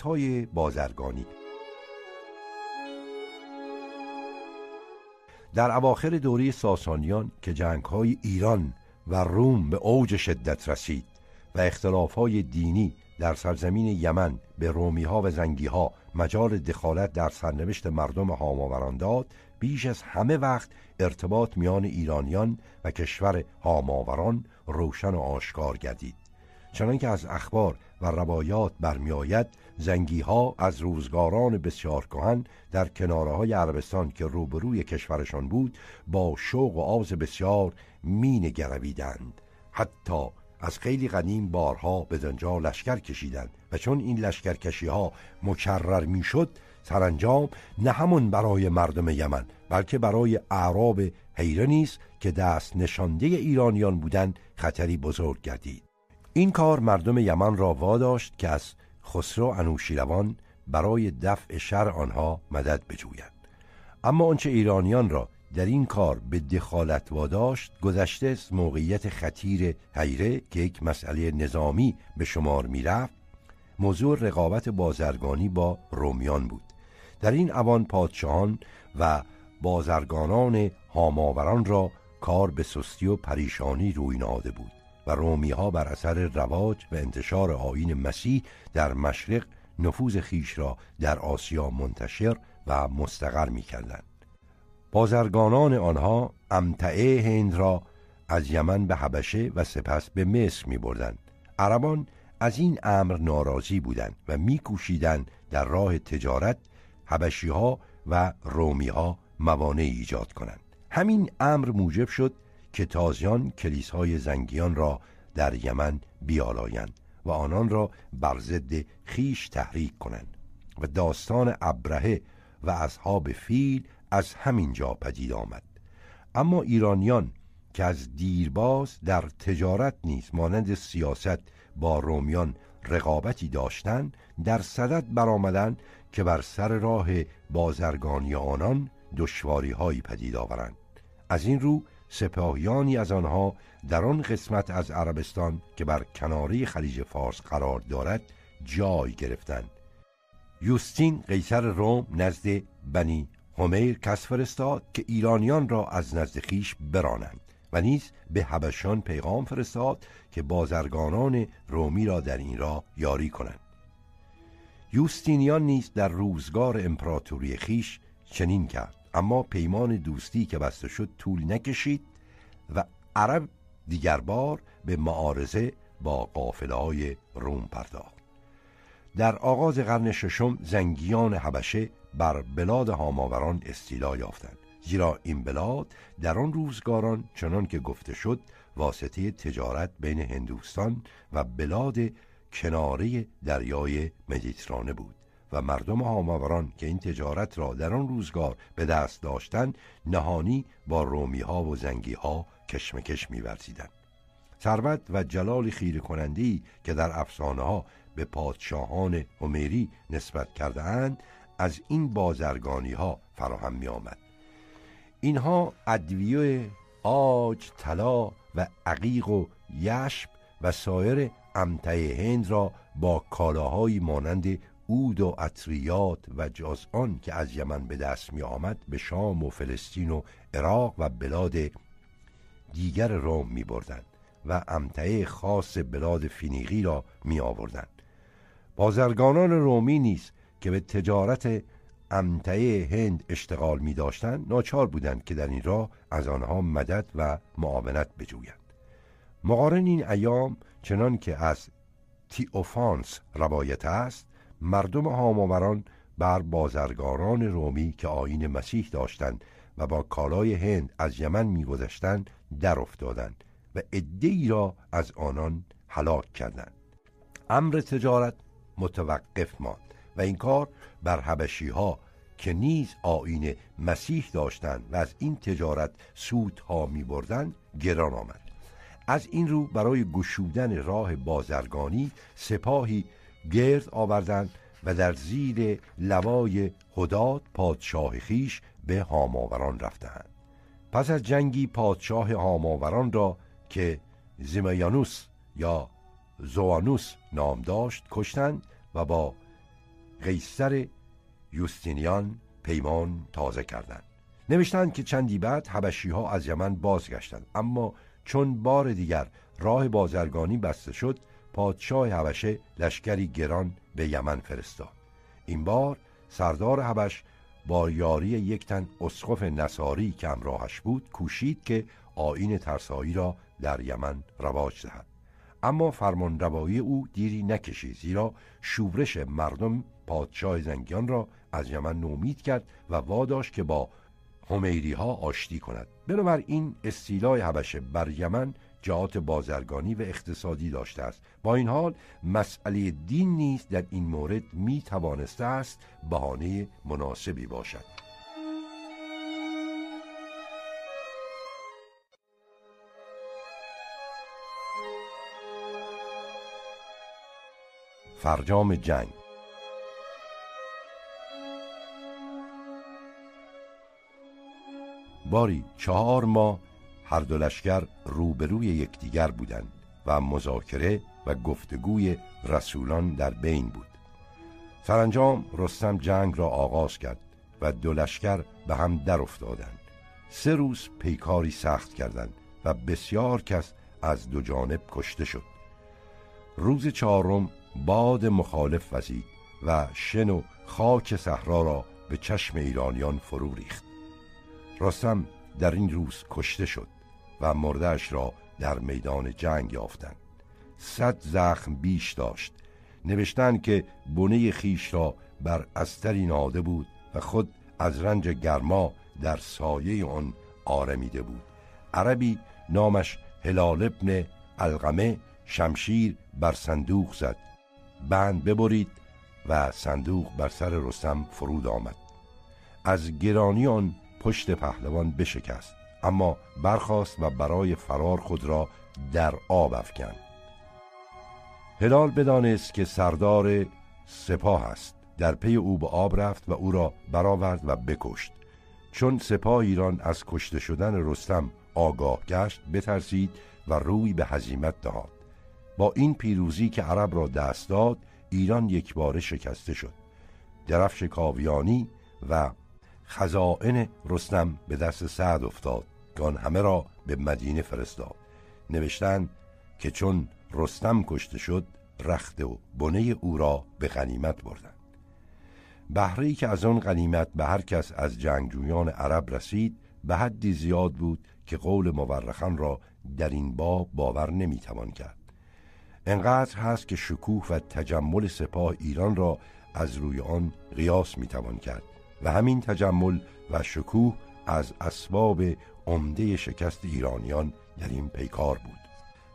های بازرگانی. در اواخر دوری ساسانیان که جنگ های ایران و روم به اوج شدت رسید و اختلاف های دینی در سرزمین یمن به رومی ها و زنگی ها مجال دخالت در سرنوشت مردم هاماوران داد بیش از همه وقت ارتباط میان ایرانیان و کشور هاماوران روشن و آشکار گردید. چنانکه از اخبار و روایات برمیآید زنگی ها از روزگاران بسیار کهن در کناره های عربستان که روبروی کشورشان بود با شوق و آز بسیار می نگرویدند حتی از خیلی قدیم بارها به دنجا لشکر کشیدند و چون این لشکرکشی ها مکرر می‌شد سرانجام نه همون برای مردم یمن بلکه برای اعراب حیره نیست که دست نشانده ایرانیان بودند خطری بزرگ گردید. این کار مردم یمن را واداشت که از خسرو انوشیروان برای دفع شر آنها مدد بجویند اما آنچه ایرانیان را در این کار به دخالت واداشت گذشته از موقعیت خطیر حیره که یک مسئله نظامی به شمار می‌رفت موضوع رقابت بازرگانی با رومیان بود. در این اوان پادشاهان و بازرگانان هاماوران را کار به سستی و پریشانی روی نهاده بود. و رومی ها بر اثر رواج و انتشار آین مسیح در مشرق نفوذ خیش را در آسیا منتشر و مستقر می کردن. بازرگانان آنها امتعه هند را از یمن به حبشه و سپس به مصر می بردن. عربان از این امر ناراضی بودند و میکوشیدند در راه تجارت حبشی ها و رومی ها موانع ایجاد کنند همین امر موجب شد که تازیان کلیسای زنگیان را در یمن بیالایند و آنان را بر ضد خیش تحریک کنند و داستان ابرهه و اصحاب فیل از همین جا پدید آمد. اما ایرانیان که از دیرباز در تجارت نیز مانند سیاست با رومیان رقابتی داشتند در صدد برآمدند که بر سر راه بازرگانی آنان دشواری هایی پدید آورند. از این رو سپاهیانی از آنها در آن قسمت از عربستان که بر کناره خلیج فارس قرار دارد جای گرفتند. یوستین قیصر روم نزد بنی همیر کس فرستاد که ایرانیان را از نزد خیش برانند و نیز به حبشان پیغام فرستاد که بازرگانان رومی را در این را یاری کنند. یوستینیان نیز در روزگار امپراتوری خیش چنین کرد. اما پیمان دوستی که بسته شد طول نکشید و عرب دیگر بار به معارضه با قافله های روم پرداخت. در آغاز قرن ششم زنگیان حبشه بر بلاد هاماوران استیلا یافتند زیرا این بلاد در آن روزگاران چنان که گفته شد واسطه تجارت بین هندوستان و بلاد کناره دریای مدیترانه بود. و مردم هاماوران که این تجارت را در آن روزگار به دست داشتند نهانی با رومی ها و زنگی ها کشمکش میورزیدند. ثروت و جلال خیره کنندی که در افسانه ها به پادشاهان هومری نسبت کرده اند از این بازرگانی ها فراهم می آمد اینها ادویه آج طلا و عقیق و یشب و سایر امتع هند را با کالاهایی مانند اود و اطریات و جز آن که از یمن به دست می آمد به شام و فلسطین و عراق و بلاد دیگر روم می بردن و امتعه خاص بلاد فینیقی را می آوردن. بازرگانان رومی نیز که به تجارت امتعه هند اشتغال می داشتن ناچار بودند که در این راه از آنها مدد و معاونت بجویند مقارن این ایام چنان که از تیوفانس روایت است مردم هاماوران بر بازرگاران رومی که آین مسیح داشتند و با کالای هند از یمن میگذشتند در افتادند و ای را از آنان هلاک کردند. امر تجارت متوقف ماند و این کار بر حبشی ها که نیز آین مسیح داشتند و از این تجارت سودها می بردن گران آمد. از این رو برای گشودن راه بازرگانی سپاهی گرد آوردند و در زیر لوای هداد پادشاه خیش به هاماوران رفتند. پس از جنگی پادشاه هاماوران را که زیمیانوس یا زوانوس نام داشت کشتند و با قیصر یوستینیان پیمان تازه کردند. نوشتند که چندی بعد حبشی ها از یمن بازگشتند. اما چون بار دیگر راه بازرگانی بسته شد پادشاه حبشه لشکری گران به یمن فرستاد. این بار سردار حبش با یاری یک تن اسقف نصاری که امراهش بود کوشید که آین ترسایی را در یمن رواج دهد. اما فرمان روایی او دیری نکشید زیرا شورش مردم پادشاه زنگیان را از یمن نومید کرد و واداشت که با همیری ها آشتی کند. بنابراین استیلای حبشه بر یمن جهات بازرگانی و اقتصادی داشته است. با این حال مسئله دین نیز در این مورد می توانسته است بهانه مناسبی باشد. فرجام جنگ باری چهار ماه هر دو لشکر روبروی یکدیگر بودند و مذاکره و گفتگوی رسولان در بین بود. سرانجام رستم جنگ را آغاز کرد و دو لشکر به هم در افتادند. سه روز پیکاری سخت کردند و بسیار کس از دو جانب کشته شد. روز چهارم باد مخالف وزید و شن و خاک صحرا را به چشم ایرانیان فرو ریخت. رستم در این روز کشته شد. و مردش را در میدان جنگ یافتند. صد زخم بیش داشت. نوشتن که بنه خیش را بر استری ناده بود و خود از رنج گرما در سایه آن آرمیده بود. عربی نامش هلال ابن القمه شمشیر بر صندوق زد. بند ببرید و صندوق بر سر رستم فرود آمد. از گرانی آن پشت پهلوان بشکست. اما برخاست و برای فرار خود را در آب افکند. هلال بدانست که سردار سپاه است. در پی او به آب رفت و او را برآورد و بکشت. چون سپاه ایران از کشته شدن رستم آگاه گشت بترسید و روی به هزیمت داد. با این پیروزی که عرب را دست داد ایران یک بار شکسته شد. درفش کاویانی و خزائن رستم به دست سعد افتاد که آن همه را به مدینه فرستاد. نوشتن که چون رستم کشته شد رخت و بنه او را به غنیمت بردند. بهره که از آن غنیمت به هر کس از جنگجویان عرب رسید به حدی زیاد بود که قول مورخان را در این باب باور نمی‌توان کرد. انقدر هست که شکوه و تجمل سپاه ایران را از روی آن قیاس می‌توان کرد. و همین تجمل و شکوه از اسباب عمده شکست ایرانیان در این پیکار بود.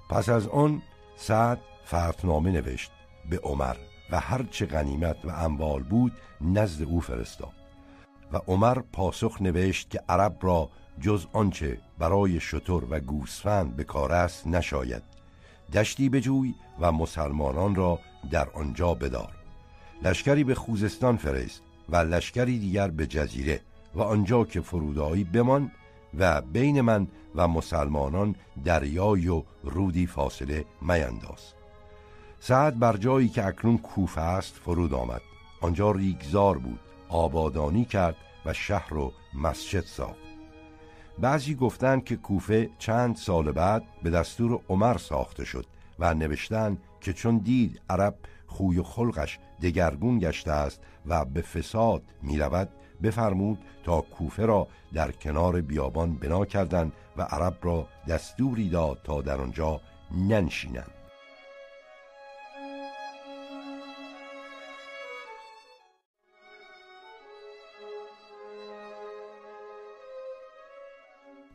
پس از آن سعد فتنامه نوشت به عمر و هرچه غنیمت و اموال بود نزد او فرستاد. و عمر پاسخ نوشت که عرب را جز آنچه برای شتر و گوسفند به کار است نشاید. دشتی بجوی و مسلمانان را در آنجا بدار. لشکری به خوزستان فرست و لشکری دیگر به جزیره و آنجا که فرودایی بمان و بین من و مسلمانان دریای و رودی فاصله مینداز. سعد بر جایی که اکنون کوفه است فرود آمد. آنجا ریگزار بود آبادانی کرد و شهر و مسجد ساخت. بعضی گفتند که کوفه چند سال بعد به دستور عمر ساخته شد و نوشتن که چون دید عرب خوی و خلقش دگرگون گشته است و به فساد می رود بفرمود تا کوفه را در کنار بیابان بنا کردند و عرب را دستوری داد تا در آنجا ننشینند.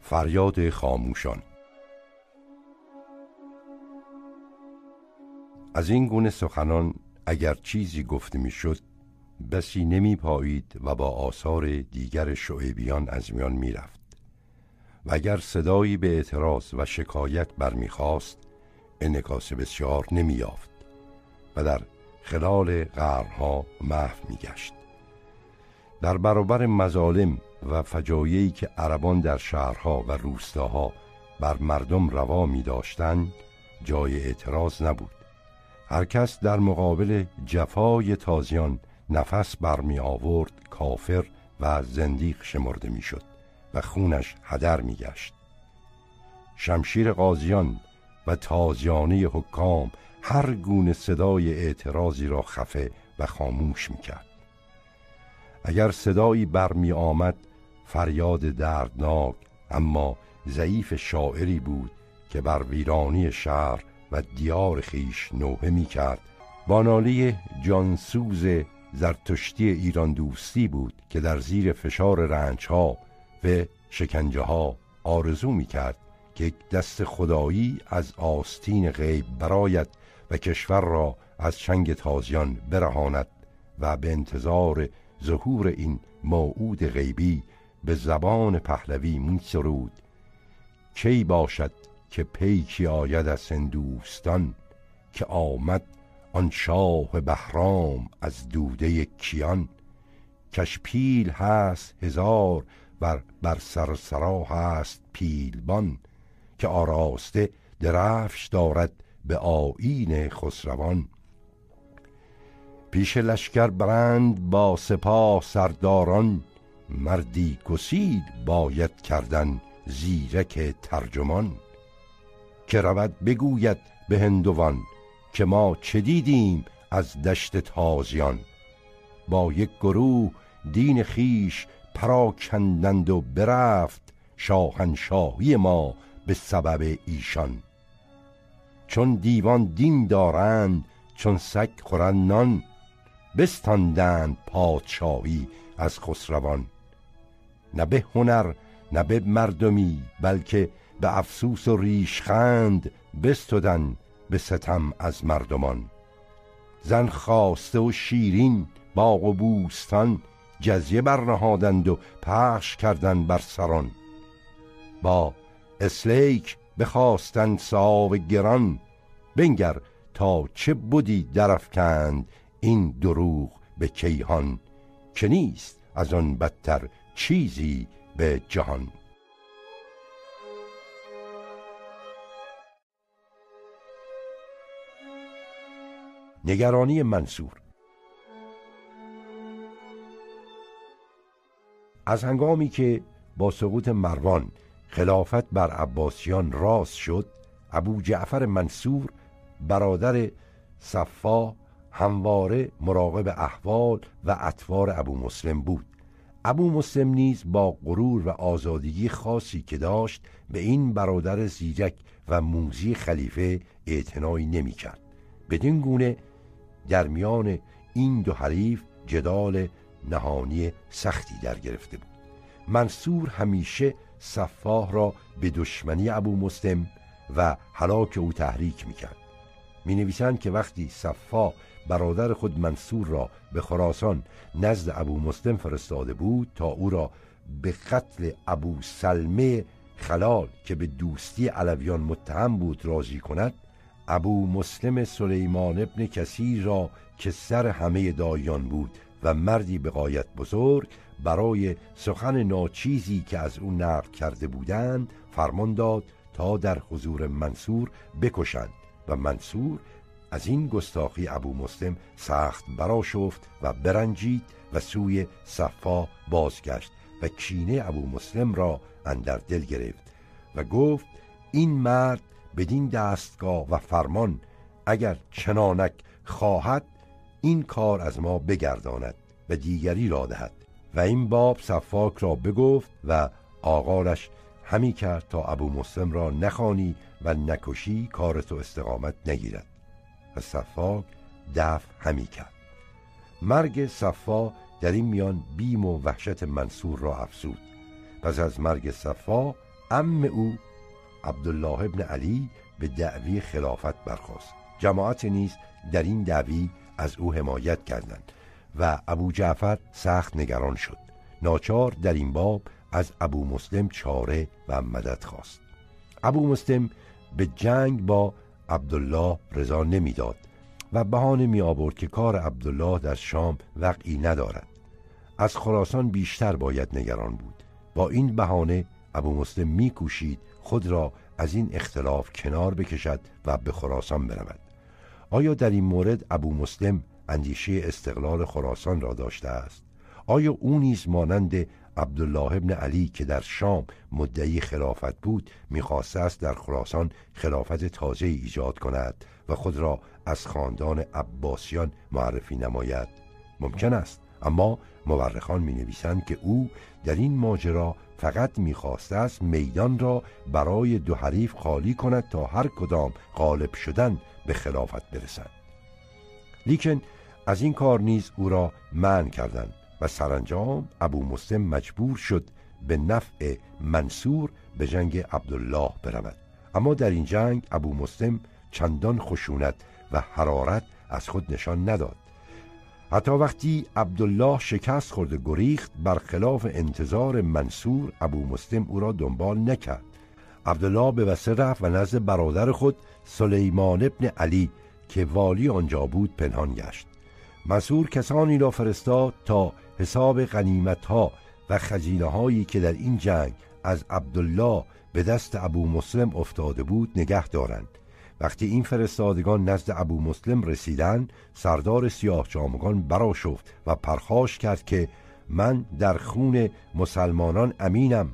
فریاد خاموشان از این گونه سخنان اگر چیزی گفته می‌شد بسی نمی پایید و با آثار دیگر شعیبیان از میان می رفت و اگر صدایی به اعتراض و شکایت برمیخواست انکاس بسیار نمی یافت و در خلال غرها محو می گشت در برابر مظالم و فجایعی که عربان در شهرها و روستاها بر مردم روا می داشتند جای اعتراض نبود. هر کس در مقابل جفای تازیان نفس برمی آورد کافر و زندیق شمرده می‌شد و خونش هدر میگشت شمشیر قاضیان و تازیانه حکام هر گونه صدای اعتراضی را خفه و خاموش می‌کرد اگر صدایی برمی آمد فریاد دردناک اما ضعیف شاعری بود که بر ویرانی شهر و دیار خیش نوحه می کرد بانالی جانسوز زرتشتی ایران دوستی بود که در زیر فشار رنج ها و شکنجه ها آرزو می کرد که دست خدایی از آستین غیب براید و کشور را از چنگ تازیان برهاند و به انتظار ظهور این موعود غیبی به زبان پهلوی می سرود کی باشد که پیکی آید از هندوستان که آمد آن شاه بهرام از دوده کیان. کش پیل هست هزار بر بر سرسرا هست پیلبان که آراسته درفش دارد به آیین خسروان. پیش لشکر برند با سپاه سرداران مردی گسید باید کردن زیرک ترجمان. که رود بگوید به هندوان که ما چه دیدیم از دشت تازیان. با یک گروه دین خیش پراکندند و برفت شاهنشاهی ما به سبب ایشان. چون دیوان دین دارند چون سگ خورند نان بستاندند پادشاهی از خسروان. نه به هنر نه به مردمی بلکه به افسوس و ریشخند بستدن به ستم از مردمان. زن خواسته و شیرین باغ و بوستان جزیه برنهادند و پخش کردند بر سران. با اسلیک بخواستن ساو گران بنگر تا چه بودی درفکند این دروغ به کیهان که نیست از آن بدتر چیزی به جهان. نگرانی منصور. از هنگامی که با سقوط مروان خلافت بر عباسیان راست شد ابو جعفر منصور برادر صفا همواره مراقب احوال و اطوار ابو مسلم بود. ابو مسلم نیز با غرور و آزادگی خاصی که داشت به این برادر زیرک و موزی خلیفه اعتنایی نمی کرد بدین گونه در میان این دو حریف جدال نهانی سختی در گرفته بود. منصور همیشه صفاه را به دشمنی ابو مسلم و حلاک او تحریک می‌کرد. می نویسند که وقتی صفا برادر خود منصور را به خراسان نزد ابو مسلم فرستاده بود تا او را به قتل ابو سلمه خلال که به دوستی علویان متهم بود راضی کند ابو مسلم سلیمان ابن کثیر را که سر همه دایان بود و مردی به قایت بزرگ برای سخن ناچیزی که از او نقل کرده بودند فرمان داد تا در حضور منصور بکشند و منصور از این گستاخی ابو مسلم سخت براشفت و برنجید و سوی صفا بازگشت و کینه ابو مسلم را اندر دل گرفت و گفت این مرد بدین دستگاه و فرمان اگر چنانک خواهد این کار از ما بگرداند و دیگری را دهد. و این باب صفاک را بگفت و آقالش همی کرد تا ابو مسلم را نخانی و نکشی کار تو استقامت نگیرد. و صفاک دف همی کرد. مرگ صفا در این میان بیم و وحشت منصور را افزود. پس از مرگ صفا ام او عبدالله ابن علی به دعوی خلافت برخواست جماعت نیز در این دعوی از او حمایت کردند و ابو جعفر سخت نگران شد. ناچار در این باب از ابو مسلم چاره و مدد خواست. ابو مسلم به جنگ با عبدالله رضا نمی‌داد و بهانه می آورد که کار عبدالله در شام وقعی ندارد. از خراسان بیشتر باید نگران بود. با این بهانه ابو مسلم میکوشید خود را از این اختلاف کنار بکشد و به خراسان برود. آیا در این مورد ابو مسلم اندیشه استقلال خراسان را داشته است؟ آیا او نیز مانند عبدالله ابن علی که در شام مدعی خلافت بود می‌خواسته است در خراسان خلافت تازه ایجاد کند و خود را از خاندان عباسیان معرفی نماید؟ ممکن است. اما مورخان می نویسند که او در این ماجرا فقط می‌خواسته است میدان را برای دو حریف خالی کند تا هر کدام غالب شدن به خلافت برسند. لیکن از این کار نیز او را من کردند و سرانجام ابو مسلم مجبور شد به نفع منصور به جنگ عبدالله برود. اما در این جنگ ابو مسلم چندان خشونت و حرارت از خود نشان نداد. حتی وقتی عبدالله شکست خورده گریخت برخلاف انتظار منصور ابو مسلم او را دنبال نکرد. عبدالله به وسه رفت و نزد برادر خود سلیمان ابن علی که والی آنجا بود پنهان گشت. منصور کسانی را فرستاد تا حساب غنیمت ها و خزینه هایی که در این جنگ از عبدالله به دست ابو مسلم افتاده بود نگه دارند. وقتی این فرستادگان نزد ابو مسلم رسیدند سردار سیاه جامگان برا شفت و پرخاش کرد که من در خون مسلمانان امینم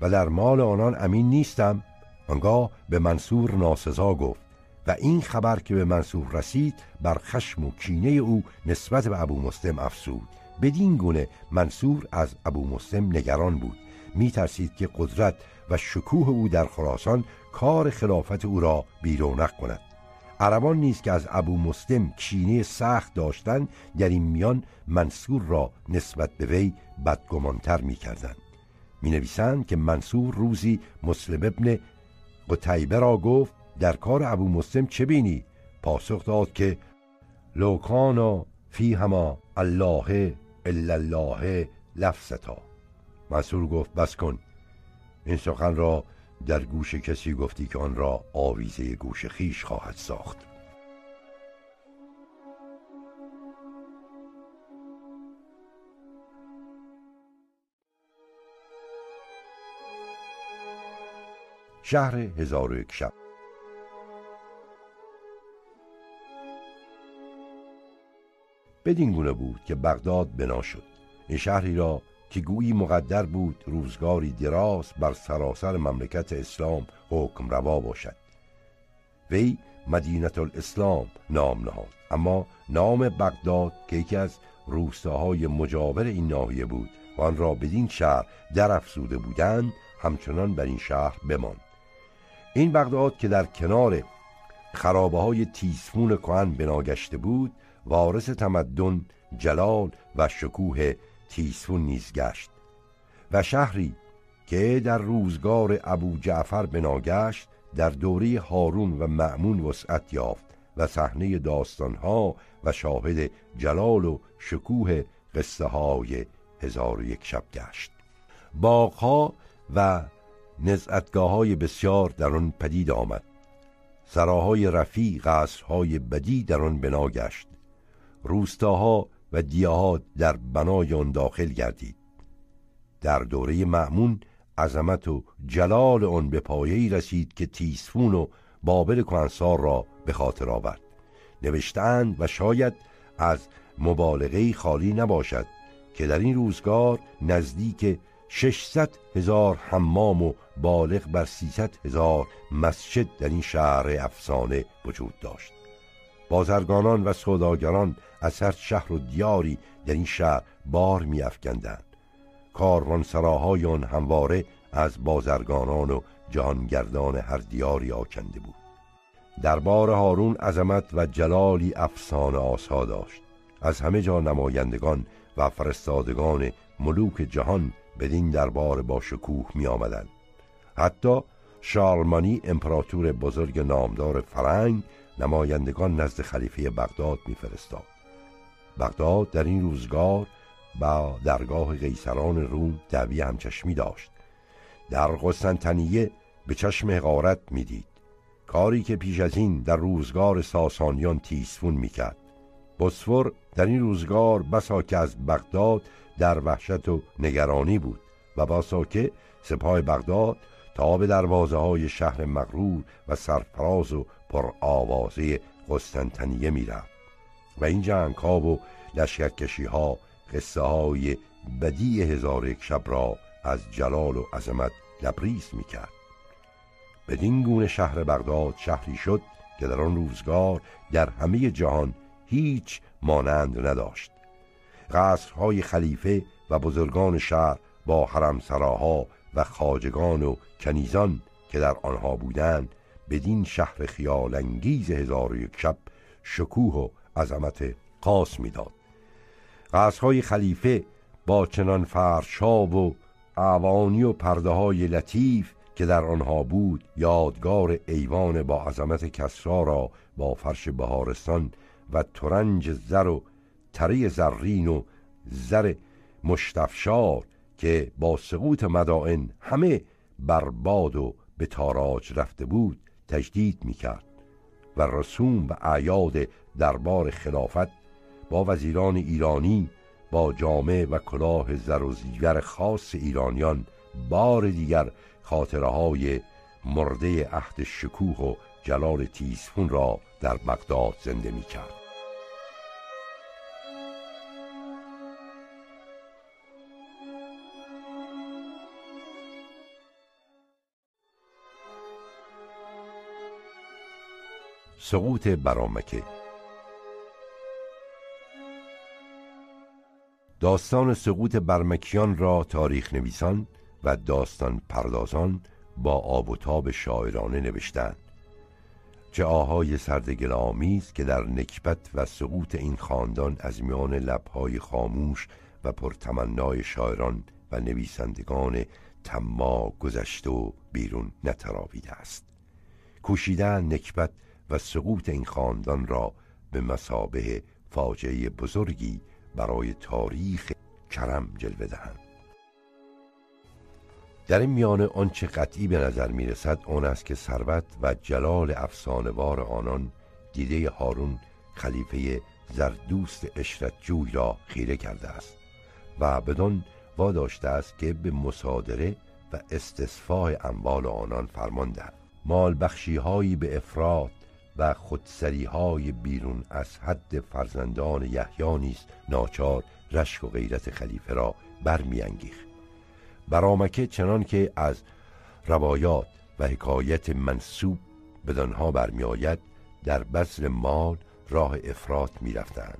و در مال آنان امین نیستم. آنگاه به منصور ناسزا گفت و این خبر که به منصور رسید بر خشم و کینه او نسبت به ابو مسلم افسود بدین گونه منصور از ابو مسلم نگران بود. می ترسید که قدرت و شکوه او در خراسان کار خلافت او را بیرونق کند عربان نیست که از ابو مسلم کینه سخت داشتن در این میان منصور را نسبت به وی بدگمانتر می کردن. می نویسند که منصور روزی مسلم ابن قتیبه را گفت در کار ابو مسلم چه بینی؟ پاسخ داد که لوکانا فی هما الله الا الله لفظتا منصور گفت بس کن این سخن را در گوش کسی گفتی که آن را آویزه گوش خیش خواهد ساخت. شهر هزار و یک شب. بدین گونه بود که بغداد بنا شد. این شهری را که گویی مقدر بود روزگاری دراز بر سراسر مملکت اسلام حکم روا باشد. وی مدینت الاسلام نام نهاد. اما نام بغداد که یکی از روستاهای مجاور این ناحیه بود و آن را بدین شهر در افزوده بودند همچنان بر این شهر بماند. این بغداد که در کنار خرابه های تیسفون کهن بنا گشته بود وارث تمدن جلال و شکوه تیسفون نیز گشت و شهری که در روزگار ابو جعفر بناگشت در دوره هارون و معمون وسعت یافت و صحنه داستانها و شاهد جلال و شکوه قصه های هزار و یک شب گشت. باغها و نزعتگاه های بسیار در آن پدید آمد. سراهای رفی قصرهای بدی در آن بنا گشت. روستاها و دیاها در بنای آن داخل گردید. در دوره معمون عظمت و جلال آن به پایه‌ای رسید که تیسفون و بابل کنسار را به خاطر آورد. نوشتند و شاید از مبالغه خالی نباشد که در این روزگار نزدیک 600 هزار حمام و بالغ بر 300 هزار مسجد در این شهر افسانه وجود داشت. بازرگانان و سوداگران از هر شهر و دیاری در این شهر بار میافکندند. کاروانسراهای آن همواره از بازرگانان و جهانگردان هر دیاری آکنده بود. دربار هارون عظمت و جلالی افسانه آسا داشت. از همه جا نمایندگان و فرستادگان ملوک جهان بدین دربار با شکوه می آمدن. حتی شارلمانی امپراتور بزرگ نامدار فرنگ نمایندگان نزد خلیفه بغداد میفرستاد. بغداد در این روزگار با درگاه قیصران روم دعوی همچشمی داشت. در قسطنطنیه به چشم حقارت می‌دید. کاری که پیش از این در روزگار ساسانیان تیسفون می‌کرد. بسفور در این روزگار بسا که از بغداد در وحشت و نگرانی بود و باسا که سپاه بغداد تا به دروازه های شهر مغرور و سرفراز و پر آوازه قسطنطنیه می‌رفت. و این جنگ ها و لشکرکشی ها قصه های بدی هزار یک شب را از جلال و عظمت لبریز می‌کرد. بدین گونه شهر بغداد شهری شد که در آن روزگار در همه جهان هیچ مانند نداشت. قصرهای خلیفه و بزرگان شهر با حرمسراها و خاجگان و کنیزان که در آنها بودند بدین شهر خیال انگیز هزار و یک شب شکوه و عظمت خاص می‌داد. قصرهای خلیفه با چنان فرشا و اعوانی و پرده های لطیف که در آنها بود یادگار ایوان با عظمت کسرا را با فرش بهارستان و ترنج زر و تره زرین و زر مشتفشار که با سقوط مدائن همه برباد و به تاراج رفته بود تجدید می کرد و رسوم و اعیاد دربار خلافت با وزیران ایرانی با جامعه و کلاه زر و زیور خاص ایرانیان بار دیگر خاطره های مرده عهد شکوه و جلال تیزفون را در بغداد زنده می کرد سقوط برامکه. داستان سقوط برمکیان را تاریخ نویسان و داستان پردازان با آب و تاب شاعرانه نوشتند. چه آهای سردگل آمیز که در نکبت و سقوط این خاندان از میان لبهای خاموش و پرتمنای شاعران و نویسندگان تما گذشت و بیرون نتراویده است. کوشیدن نکبت و سقوط این خاندان را به مسابه فاجعه بزرگی برای تاریخ کرم جلوه دهند. در این میانه آنچه قطعی به نظر می رسد آن است که ثروت و جلال افسانوار آنان دیده هارون خلیفه زردوست اشرت جوی را خیره کرده است و بدان واداشته است که به مصادره و استصفاء اموال آنان فرمان دهد. مال بخشی هایی به افراد و خودسری های بیرون از حد فرزندان یحیی نیست ناچار رشک و غیرت خلیفه را برمیانگیخت. برامکه چنان که از روایات و حکایت منصوب بدانها برمیآید در بذل مال راه افراط می‌رفتند.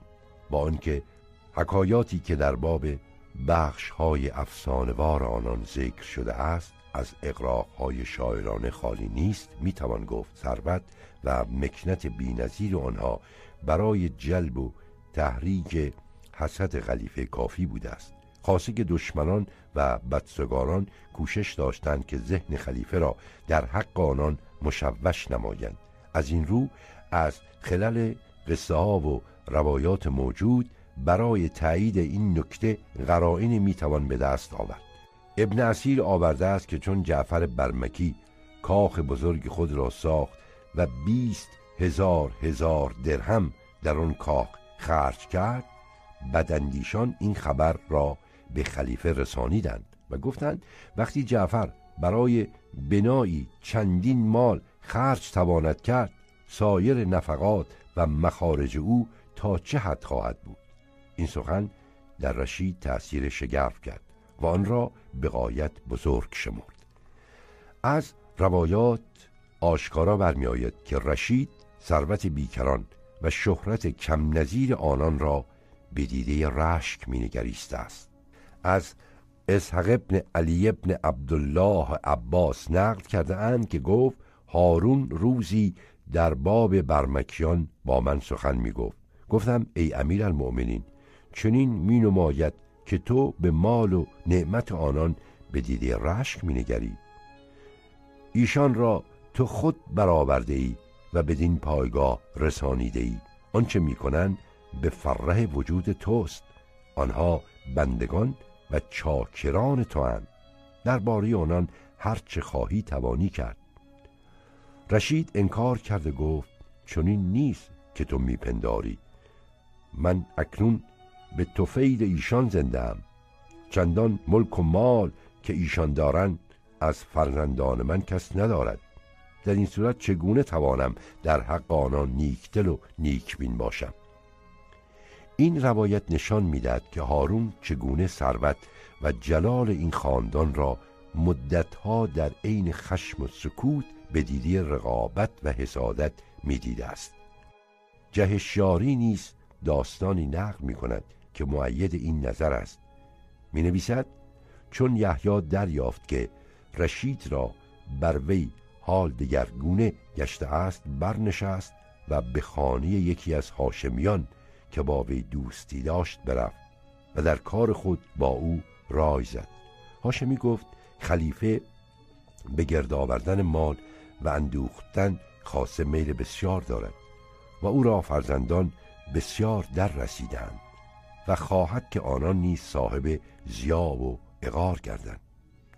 با آنکه حکایاتی که در باب بخش های افسانوار آنان ذکر شده است از اقراق های شاعرانه خالی نیست می‌توان گفت ثروت و مکنت بینظیر آنها برای جلب و تحریک حسد خلیفه کافی بوده است. خاصه که دشمنان و بدسگاران کوشش داشتند که ذهن خلیفه را در حق آنان مشوش نمایند. از این رو از خلال قصه ها و روایات موجود برای تایید این نکته قرائن می‌توان به دست آورد. ابن اسیر آورده است که چون جعفر برمکی کاخ بزرگ خود را ساخت و بیست هزار هزار درهم در آن کاخ خرج کرد. بدندیشان این خبر را به خلیفه رسانیدند و گفتند وقتی جعفر برای بنایی چندین مال خرج تواند کرد سایر نفقات و مخارج او تا چه حد خواهد بود؟ این سخن در رشید تأثیر شگرف کرد و آن را به قایت بزرگ شمرد. از روایات آشکارا برمیآید که رشید ثروت بیکران و شهرت کم نظیر آنان را به دیده رشک مینگریسته است. از اسحق ابن علی ابن عبدالله عباس نقل کرده اند که گفت هارون روزی در باب برمکیان با من سخن می گفت گفتم ای امیر المؤمنین چنین می نماید که تو به مال و نعمت آنان به دیده رشک می نگری ایشان را تو خود برآورده ای و بدین پایگاه رسانیده ای آنچه می‌کنند به فره وجود توست. آنها بندگان و چاکران تو هند درباره آنان هر چه خواهی توانی کرد. رشید انکار کرده گفت چنین نیست که تو میپنداری. من اکنون به توفید ایشان زنده چندان ملک و مال که ایشان دارند از فرزندان من کس ندارد. در این صورت چگونه توانم در حق آنان نیکدل و نیکبین باشم؟ این روایت نشان می‌دهد که هارون چگونه ثروت و جلال این خاندان را مدتها در عین خشم و سکوت به دیدی رقابت و حسادت می‌دیده است. جهشیاری نیز داستانی نقل می کند که معید این نظر است. می نویسد چون یحیی دریافت که رشید را بر وی حال دگرگونه گشته است برنشست و به خانه یکی از هاشمیان که با وی دوستی داشت برفت و در کار خود با او رای زد. هاشمی گفت خلیفه به گرد آوردن مال و اندوختن خاصه میل بسیار دارد و او را فرزندان بسیار در رسیدند و خواهد که آنان نیز صاحب زیاب و اقار گردند.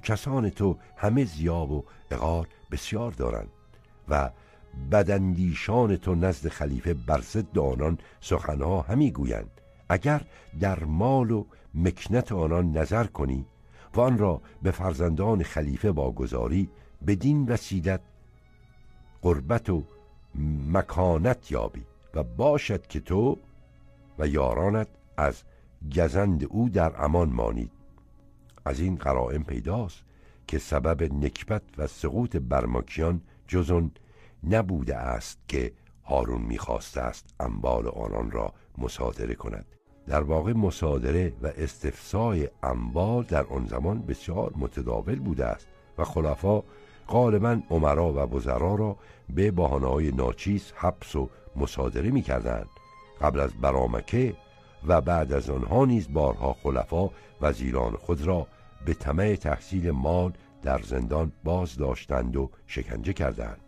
کسان تو همه زیاب و اقار بسیار دارند و بدندیشان تو نزد خلیفه بر ضد آنان سخنها همی گویند. اگر در مال و مکنت آنان نظر کنی و آن را به فرزندان خلیفه واگذاری بدین وسیلت قربت و مکانت یابی و باشد که تو و یارانت از گزند او در امان مانید. از این قرائم پیداست که سبب نکبت و سقوط برماکیان جزون نبوده است که هارون می‌خواسته است انبال آنان را مصادره کند. در واقع مصادره و استفسای انبال در آن زمان بسیار متداول بوده است و خلفا غالبا عمرا و وزرا را به بهانه‌های ناچیز حبس و مصادره می‌کردند. قبل از برامکه و بعد از آنها نیز بارها خلفا وزیران خود را به طمع تحصیل مال در زندان باز داشتند و شکنجه کردند.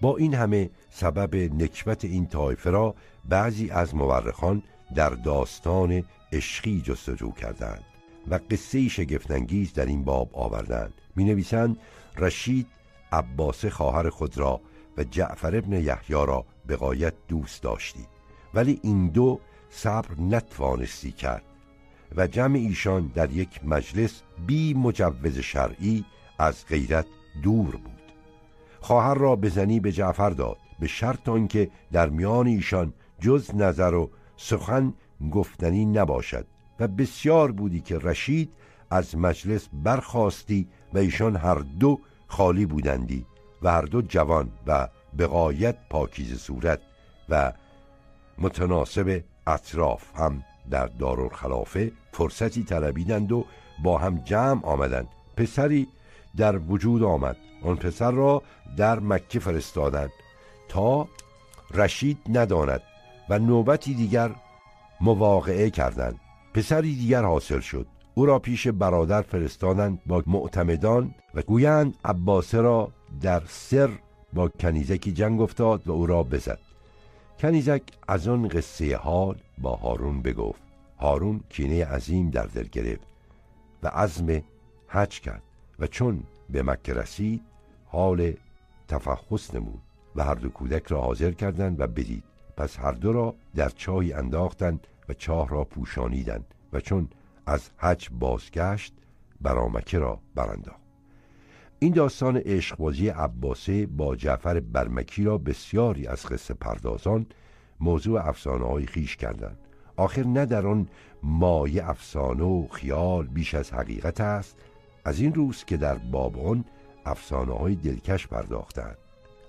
با این همه سبب نکبت این طایفه را بعضی از مورخان در داستان عشقی جستجو کردند و قصه شگفتانگیز در این باب آوردند. می نویسند رشید عباس خواهر خود را و جعفر ابن یحیی را به قایت دوست داشتی ولی این دو صبر نتوانستی کرد و جمع ایشان در یک مجلس بی مجوز شرعی از غیرت دور بود. خواهر را بزنی به جعفر داد به شرط آنکه در میان ایشان جز نظر و سخن گفتنی نباشد و بسیار بودی که رشید از مجلس برخواستی و ایشان هر دو خالی بودندی و هر دو جوان و بقایت پاکیز صورت و متناسب اطراف هم در دارالخلافه فرصتی طلبیدند و با هم جمع آمدند. پسری در وجود آمد. آن پسر را در مکه فرستادند تا رشید نداند و نوبتی دیگر مواقعه کردند. پسری دیگر حاصل شد. او را پیش برادر فرستادند با معتمدان و گویند عباسه را در سر با کنیزکی جنگ افتاد و او را بزد. کنیزک از آن قصه حال با هارون بگفت. هارون کینه عظیم در دل گرفت و عزم حج کرد و چون به مکه رسید حال تفحص نمود و هر دو کودک را حاضر کردند و بدید. پس هر دو را در چاهی انداختند و چاه را پوشانیدند و چون از حج بازگشت برامکه را برانداخت. این داستان عشقبازی عباسه با جعفر برمکی را بسیاری از قصه پردازان موضوع افسانه های خیش کردند. آخر نه در آن مایه افسانه و خیال بیش از حقیقت است. از این روز که در باب آن افسانه های دلکش پرداختند.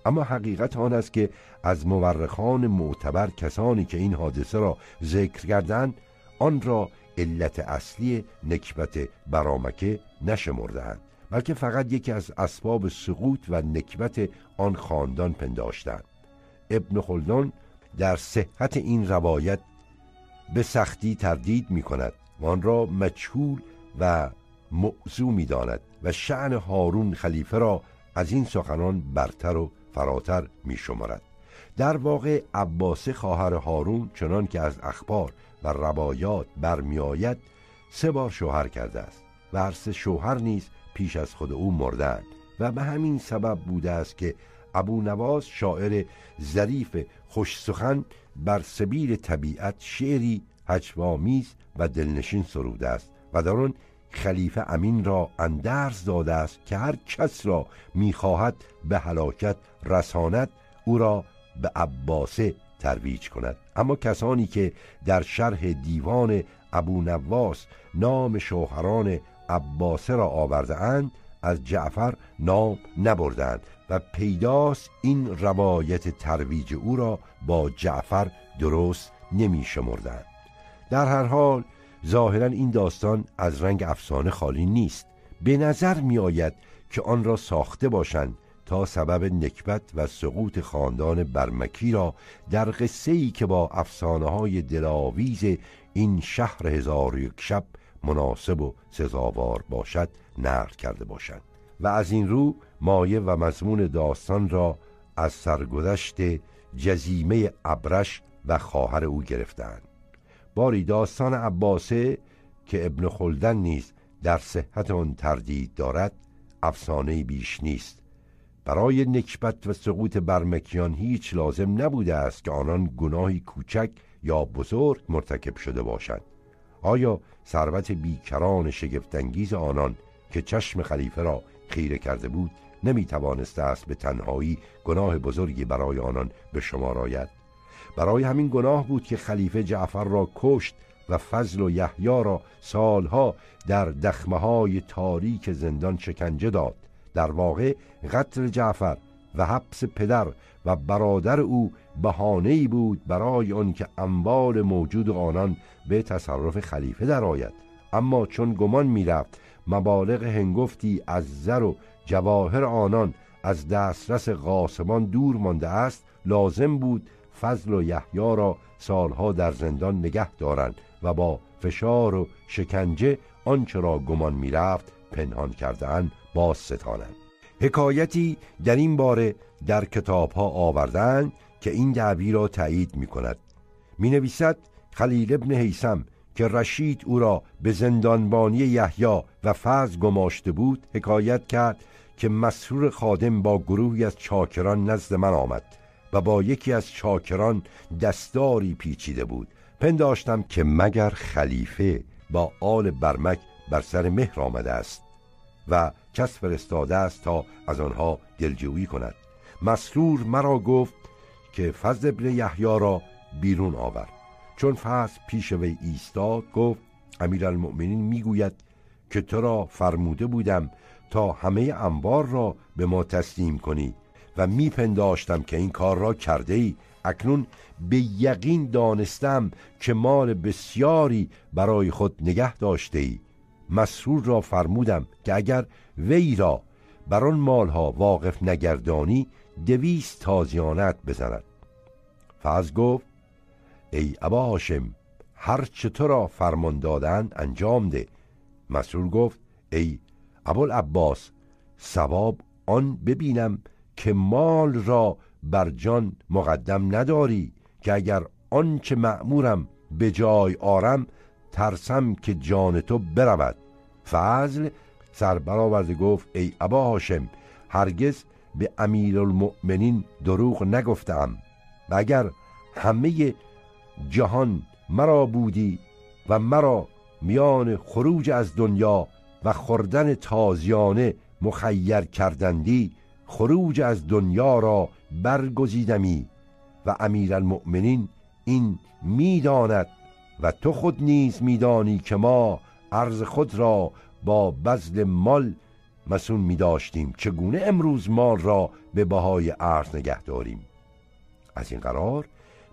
اما حقیقت آن است که از مورخان معتبر کسانی که این حادثه را ذکر کردند آن را علت اصلی نکبت برامکه نشمردند بلکه فقط یکی از اسباب سقوط و نکبت آن خاندان پنداشتند. ابن خلدان در صحت این روایت به سختی تردید می کند و آن را مجهول و موضوع می داند و شعن هارون خلیفه را از این سخنان برتر و فراتر می شمارد در واقع عباس خواهر هارون چنان که از اخبار و روایات برمیآید سه بار شوهر کرده است و هر سه شوهر نیز پیش از خود او مردند و به همین سبب بوده است که ابو نواز شاعر ظریف خوش سخن بر سبیل طبیعت شعری هجوامیز و دلنشین سروده است و در آن خلیفه امین را اندرز داده است که هر کس را می‌خواهد به هلاکت رساند او را به عباسه ترویج کند. اما کسانی که در شرح دیوان ابو نواس نام شوهران عباسه را آورده اند از جعفر نام نبردند و پیداست این روایت ترویج او را با جعفر درست نمی شمردند. در هر حال ظاهرا این داستان از رنگ افسانه خالی نیست. به نظر می آید که آن را ساخته باشند تا سبب نکبت و سقوط خاندان برمکی را در قصه ای که با افسانه های دلاویز این شهر هزار یک شب مناسب و سزاوار باشد نقل کرده باشند و از این رو مایه و مضمون داستان را از سرگذشت جزیمه ابرش و خواهر او گرفتند. باری داستان عباسه که ابن خلدن نیز در صحت آن تردید دارد افسانه بیش نیست. برای نکبت و سقوط برمکیان هیچ لازم نبوده است که آنان گناهی کوچک یا بزرگ مرتکب شده باشند. آیا ثروت بیکران شگفتانگیز آنان که چشم خلیفه را خیره کرده بود نمی توانسته است به تنهایی گناه بزرگی برای آنان به شما آید؟ برای همین گناه بود که خلیفه جعفر را کشت و فضل و یحیی را سالها در دخمه های تاریک زندان شکنجه داد. در واقع قتل جعفر و حبس پدر و برادر او بهانه‌ای بود برای آن که اموال موجود آنان به تصرف خلیفه درآید. اما چون گمان می‌رفت مبالغ هنگفتی از زر و جواهر آنان از دسترس قاسمان دور مانده است لازم بود فضل و یحیی را سالها در زندان نگه دارند و با فشار و شکنجه آنچه را گمان می‌رفت پنهان کردهاند باز ستانند. حکایتی در این باره در کتاب ها آوردن که این دعوی را تایید می کند می نویسد خلیل ابن حیسم که رشید او را به زندانبانی یحیی و فضل گماشته بود حکایت کرد که مسرور خادم با گروهی از چاکران نزد من آمد و با یکی از چاکران دستاری پیچیده بود. پنداشتم که مگر خلیفه با آل برمک بر سر مهر آمده است و کس فرستاده است تا از آنها دلجویی کند. مسرور مرا گفت که فضل ابن یحیی را بیرون آورد. چون فضل پیش وی ایستاد گفت امیرالمؤمنین می‌گوید که تو را فرموده بودم تا همه انبار را به ما تسلیم کنی و میپنداشتم که این کار را کرده ای اکنون به یقین دانستم که مال بسیاری برای خود نگه داشته ای مسرور را فرمودم که اگر وی را بر آن مالها واقف نگردانی دویست تازیانت بزند. فاز گفت ای ابا هاشم هر چه تو را فرمان دادن انجام ده. مسرور گفت ای ابوالعباس ثواب آن ببینم که مال را بر جان مقدم نداری که اگر آنچه معمورم به جای آرم ترسم که جان تو برود. فضل سر گفت ای ابا هاشم هرگز به امیرالمؤمنین دروغ نگفتم و اگر همه جهان مرا بودی و مرا میان خروج از دنیا و خوردن تازیانه مخیر کردندی خروج از دنیا را برگزیدمی و امیرالمؤمنین این می‌داند و تو خود نیز میدانی که ما عرض خود را با بذل مال مسون می داشتیم چگونه امروز مال را به بهای ارز نگه داریم؟ از این قرار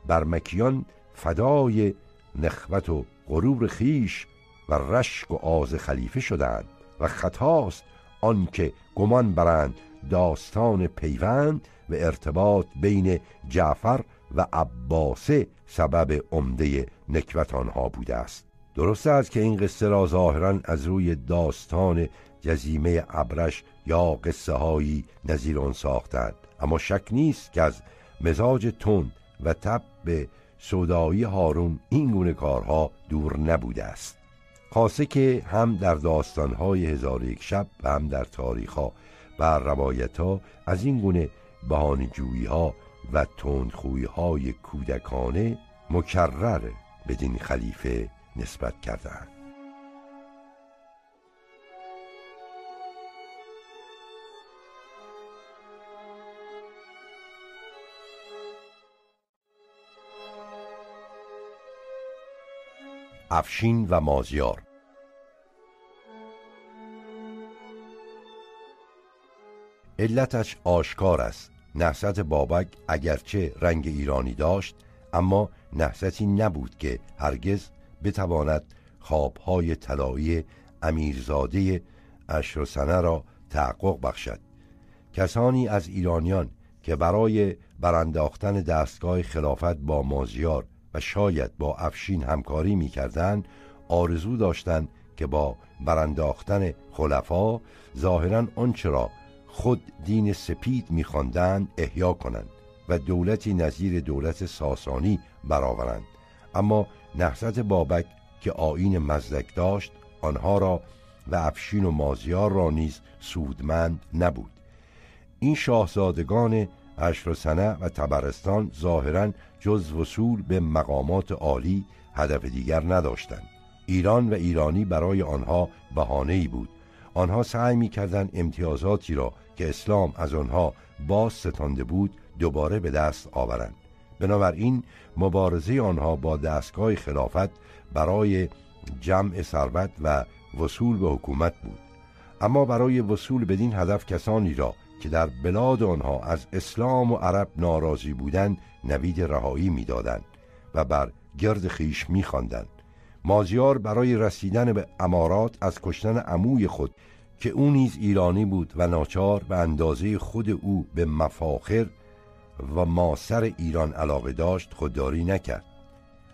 برمکیان فدای نخوت و غرور خیش و رشک و آز خلیفه شدند و خطاست آنکه گمان برند داستان پیوند و ارتباط بین جعفر و عباسه سبب عمده نکبت آنها بوده است. درست است که این قصه را ظاهرا از روی داستان جزیمه ابرش یا قصه هایی نظیر آن ساختند اما شک نیست که از مزاج تون و تب به سودایی هارون این گونه کارها دور نبوده است. خاصه که هم در داستانهای هزار یک شب و هم در تاریخها و روایت ها از این گونه بهانجویی ها و تندخویی های کودکانه مکرر بدین خلیفه نسبت کردند افشین و مازیار. علتش آشکار است. نحست بابک اگرچه رنگ ایرانی داشت اما نحستی نبود که هرگز بتواند خوابهای طلایی امیرزاده اشرسنه را تحقق بخشد. کسانی از ایرانیان که برای برانداختن دستگاه خلافت با مازیار شاید با افشین همکاری می‌کردند آرزو داشتند که با برانداختن خلفا ظاهرا آنچه را خود دین سپید میخواندند احیا کنند و دولتی نظیر دولت ساسانی برآورند. اما نهضت بابک که آین مزدک داشت آنها را و افشین و مازیار را نیز سودمند نبود. این شاهزادگان عشر سنه و تبرستان ظاهرا جز وصول به مقامات عالی هدف دیگر نداشتند. ایران و ایرانی برای آنها بهانه‌ای بود. آنها سعی می‌کردند امتیازاتی را که اسلام از آنها باز ستانده بود دوباره به دست آورند. بنابراین مبارزه آنها با دستگاه خلافت برای جمع ثروت و وصول به حکومت بود. اما برای وصول بدین هدف کسانی را که در بلاد آنها از اسلام و عرب ناراضی بودند نوید رهایی می‌دادند و بر گرد خیش میخواندند. مازیار برای رسیدن به امارات از کشتن عموی خود که او نیز ایرانی بود و ناچار به اندازه خود او به مفاخر و ماسر ایران علاقه داشت خودداری نکرد.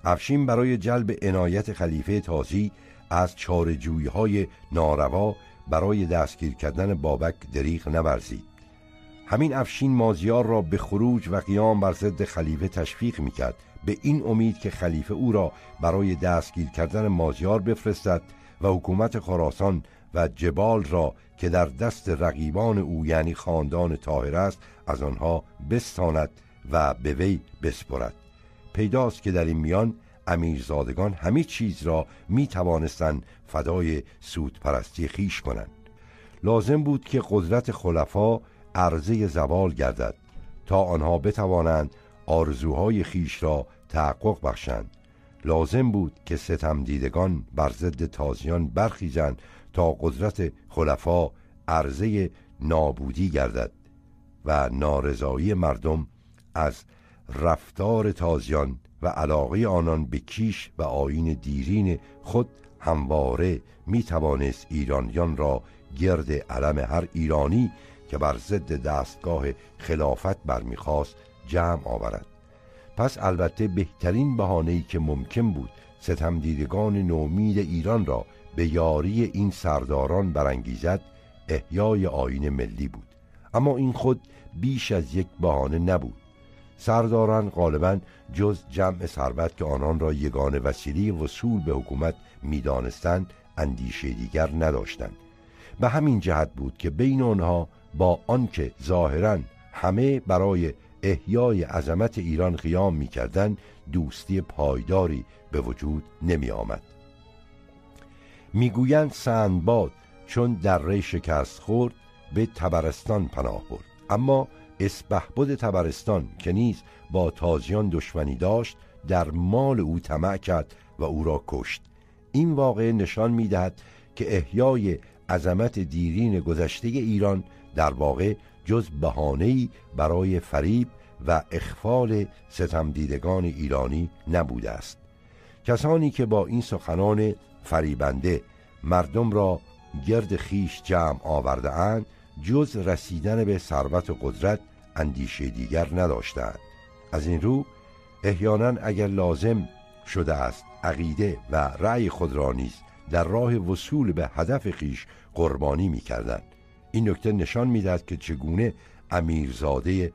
افشین برای جلب عنایت خلیفه تازی از چارجویی های ناروا برای دستگیر کردن بابک دریغ نورزید. همین افشین مازیار را به خروج و قیام بر ضد خلیفه تشویق می‌کرد. به این امید که خلیفه او را برای دستگیر کردن مازیار بفرستد و حکومت خراسان و جبال را که در دست رقیبان او یعنی خاندان طاهر است از آنها بستاند و به وی بسپرد. پیداست که در این میان امیرزادگان همه چیز را می توانستند فدای سود پرستی خیش کنند. لازم بود که قدرت خلفا عرضه زوال گردد تا آنها بتوانند آرزوهای خیش را تحقق بخشند. لازم بود که ستم دیدگان بر ضد تازیان برخیزند تا قدرت خلفا عرضه نابودی گردد و نارضایی مردم از رفتار تازیان و علاقه آنان به کیش و آین دیرین خود همواره می توانست ایرانیان را گرد علم هر ایرانی که بر ضد دستگاه خلافت برمیخواست جمع آورد. پس البته بهترین بهانه‌ای که ممکن بود ستمدیدگان نومید ایران را به یاری این سرداران برانگیزد احیای آین ملی بود. اما این خود بیش از یک بهانه نبود. سرداران غالبا جز جمع ثروت که آنان را یگان وسیله وصول به حکومت می‌دانستند اندیشه دیگر نداشتند. به همین جهت بود که بین آنها با آنکه ظاهرا همه برای احیای عظمت ایران قیام می‌کردند دوستی پایداری به وجود نمی آمد می‌گویند سندباد چون در شکست خورد به تبرستان پناه برد. اما اسبهبد تبرستان که نیز با تازیان دشمنی داشت در مال او طمع کرد و او را کشت. این واقعه نشان می‌دهد که احیای عظمت دیرین گذشته ایران در واقع جز بهانه‌ای برای فریب و اخفال ستمدیدگان ایرانی نبوده است کسانی که با این سخنان فریبنده مردم را گرد خیش جمع آورده اند جز رسیدن به ثروت و قدرت اندیشه دیگر نداشتند از این رو احیانا اگر لازم شده است عقیده و رأی خود را نیز در راه وصول به هدف خیش قربانی می کردن. این نکته نشان می‌دهد که چگونه امیرزاده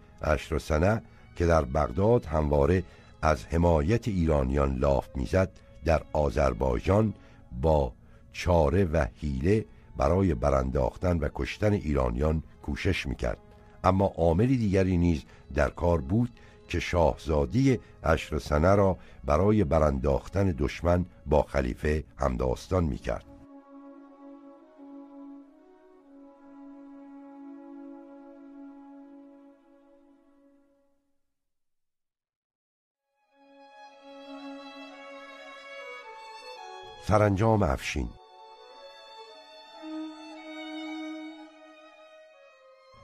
سنه که در بغداد همواره از حمایت ایرانیان لاف می‌زد در آذربایجان با چاره و حیله برای برانداختن و کشتن ایرانیان کوشش می‌کرد. اما عاملی دیگری نیز در کار بود که شاهزادی اشر سنه را برای برانداختن دشمن با خلیفه همداستان می‌کرد. سرانجام افشین.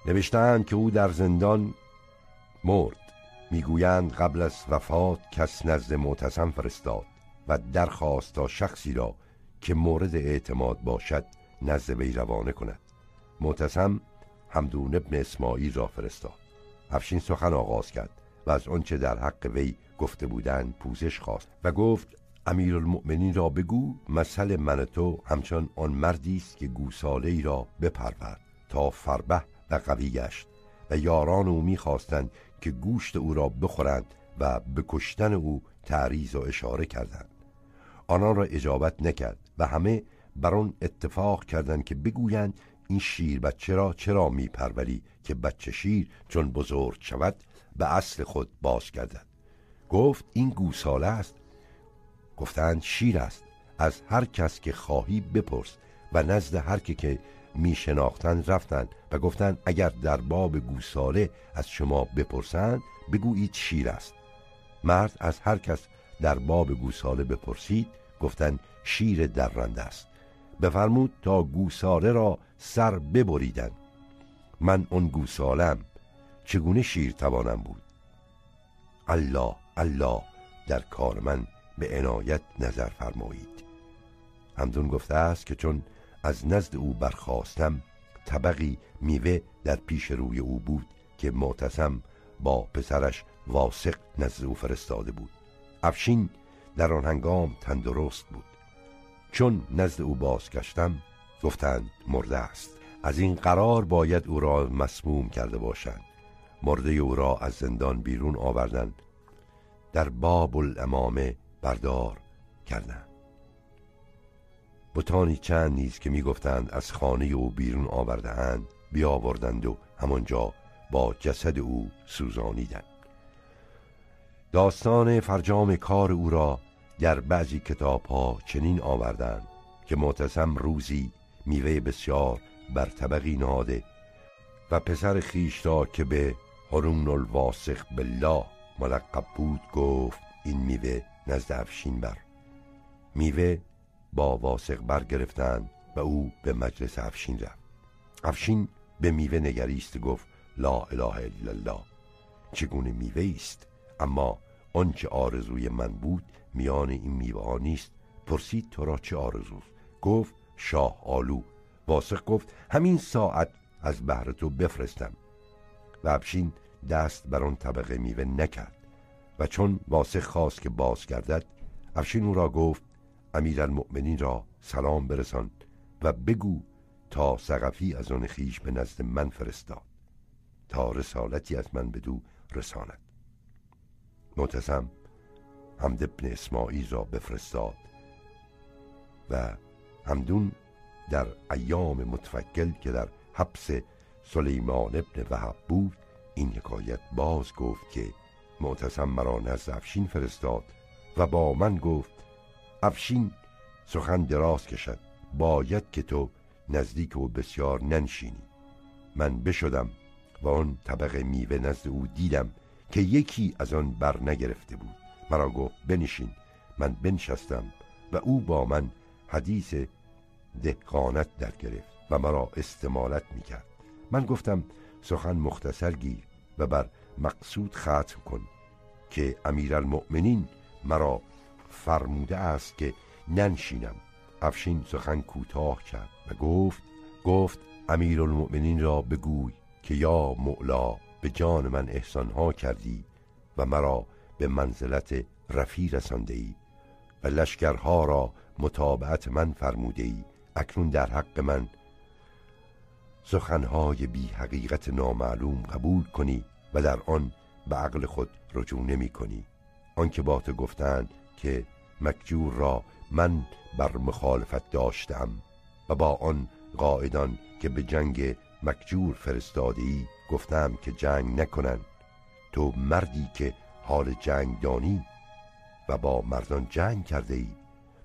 نوشتند که او در زندان مرد. می‌گویند قبل از وفات کس نزد معتصم فرستاد و درخواست تا شخصی را که مورد اعتماد باشد نزد وی روانه کند. معتصم همدون ابن اسماعیل را فرستاد. افشین سخن آغاز کرد و از آنچه در حق وی گفته بودند پوزش خواست و گفت امیرالمؤمنین را بگو مثل من تو همچون آن مردی است که گوساله ای را بپرورد تا فربه و قوی گشت و یاران او می‌خواستند که گوشت او را بخورند و به کشتن او تعریض و اشاره کردند. آنان را اجابت نکرد و همه بر آن اتفاق کردند که بگویند این شیر بچه را چرا میپروری که بچه شیر چون بزرگ شود به اصل خود باز گردد گفت این گوساله است گفتند شیر است. از هر کس که خواهی بپرس. و نزد هر که که می شناختند رفتند و گفتند اگر در باب گوساله از شما بپرسند بگویید شیر است. مرد از هر کس در باب گوساله بپرسید گفتند شیر درنده است. بفرمود تا گوساله را سر ببریدند. من اون گوسالم چگونه شیر توانم بود؟ الله الله در کار من به عنایت نظر فرمایید. همدون گفته است که چون از نزد او برخواستم طبقی میوه در پیش روی او بود که معتصم با پسرش واسق نزد او فرستاده بود. افشین در آن هنگام تندرست بود. چون نزد او بازگشتم گفتند مرده است. از این قرار باید او را مسموم کرده باشند. مرده او را از زندان بیرون آوردند. در باب الامامه بردار کردند. بتانی چند نیز که می‌گفتند از خانه او بیرون آوردهاند بیاوردند و همانجا با جسد او سوزانیدند. داستان فرجام کار او را در بعضی کتاب ها چنین آوردند که معتصم روزی میوه بسیار بر طبقی نهاده و پسر خیش را که به هرون الواسخ بالله ملقب بود گفت این میوه نزد افشین بر میوه با واسق برگرفتند و او به مجلس افشین رفت. افشین به میوه نگریست گفت لا اله الا الله. چگونه میوه است اما آنچه آرزوی من بود میان این میوه نیست. پرسید تو را چه آرزوست؟ گفت شاه آلو. واسق گفت همین ساعت از بهر تو بفرستم. و افشین دست بر آن طبقه میوه نکرد. و چون واسق خواست که باز گردد افشین او را گفت امیرالمؤمنین را سلام برسان و بگو تا سقفی از آن خیش به نزد من فرستاد تا رسالتی از من بدو رساند. معتصم حمد ابن اسماعیل را بفرستاد و همدون در ایام متفکل که در حبس سلیمان ابن وحب بود این حکایت باز گفت که معتصم مرا نزد افشین فرستاد و با من گفت افشین سخن دراز کشد باید که تو نزدیک و بسیار ننشینی. من بشدم و آن طبق میوه نزد او دیدم که یکی از آن بر نگرفته بود. مرا گفت بنشین من بنشستم و او با من حدیث دهقانت در گرفت و مرا استمالت می‌کرد. من گفتم سخن مختصر گیر و بر مقصود ختم کن. که امیرالمؤمنین مرا فرموده است که ننشینم. افشین سخن کوتاه کرد و گفت گفت امیرالمؤمنین را بگوی که یا مولا به جان من احسانها کردی و مرا به منزلت رفی رسانده ای و لشکرها را متابعت من فرموده ای اکنون در حق من. سخنهای بی حقیقت نامعلوم قبول کنی و در آن به عقل خود رجوع نمی کنی. آنکه با تو گفتند که مکجور را من بر مخالفت داشتم و با آن قائدان که به جنگ مکجور فرستادی گفتم که جنگ نکنن تو مردی که حال جنگ دانی و با مردان جنگ کرده ای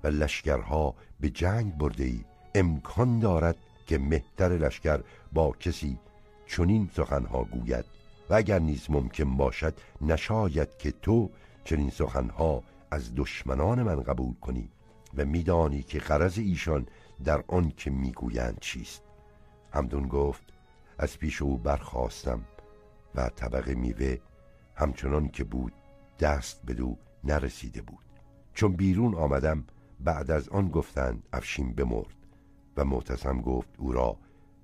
و لشکرها به جنگ برده ای امکان دارد که مهتر لشکر با کسی چنین سخنها گوید. و اگر نیز ممکن باشد نشاید که تو چنین سخنها از دشمنان من قبول کنی و میدانی که غرض ایشان در آن که می‌گویند چیست. همدون گفت از پیش او برخواستم و طبق میوه همچنان که بود دست بدو نرسیده بود. چون بیرون آمدم بعد از آن گفتند افشین بمرد و معتصم گفت او را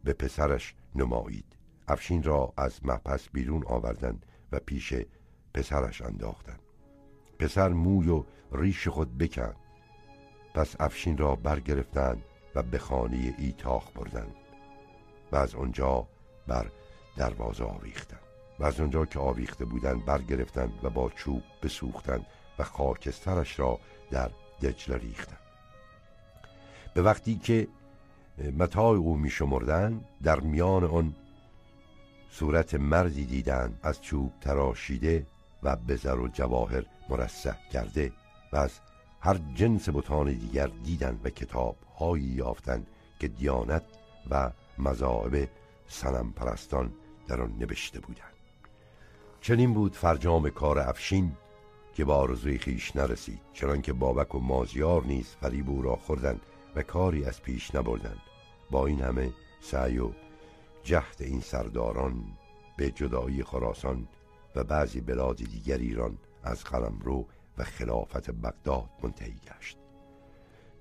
به پسرش نمایید. افشین را از محپس بیرون آوردند و پیش پسرش انداختند. پسر موی و ریش خود بکند. پس افشین را برگرفتند و به خانه ایتاخ بردند و از آنجا بر دروازه آویختند. و از آنجا که آویخته بودند برگرفتند و با چوب بسوختند و خاکسترش را در دجله ریختند. به وقتی که متاع او می شمردن در میان آن صورت مردی دیدند از چوب تراشیده و به زر و جواهر مرسح کرده و از هر جنس بتان دیگر دیدند و کتاب هایی یافتند که دیانت و مذاهب سنم پرستان در آن نوشته بودند. چنین بود فرجام کار افشین که با آرزوی خیش نرسید چنانکه بابک و مازیار نیز فریب او را خوردند و کاری از پیش نبردند. با این همه سعی و جهد این سرداران به جدایی خراسان و بعضی بلاد دیگر ایران از قلمرو و خلافت بغداد منتهی گشت.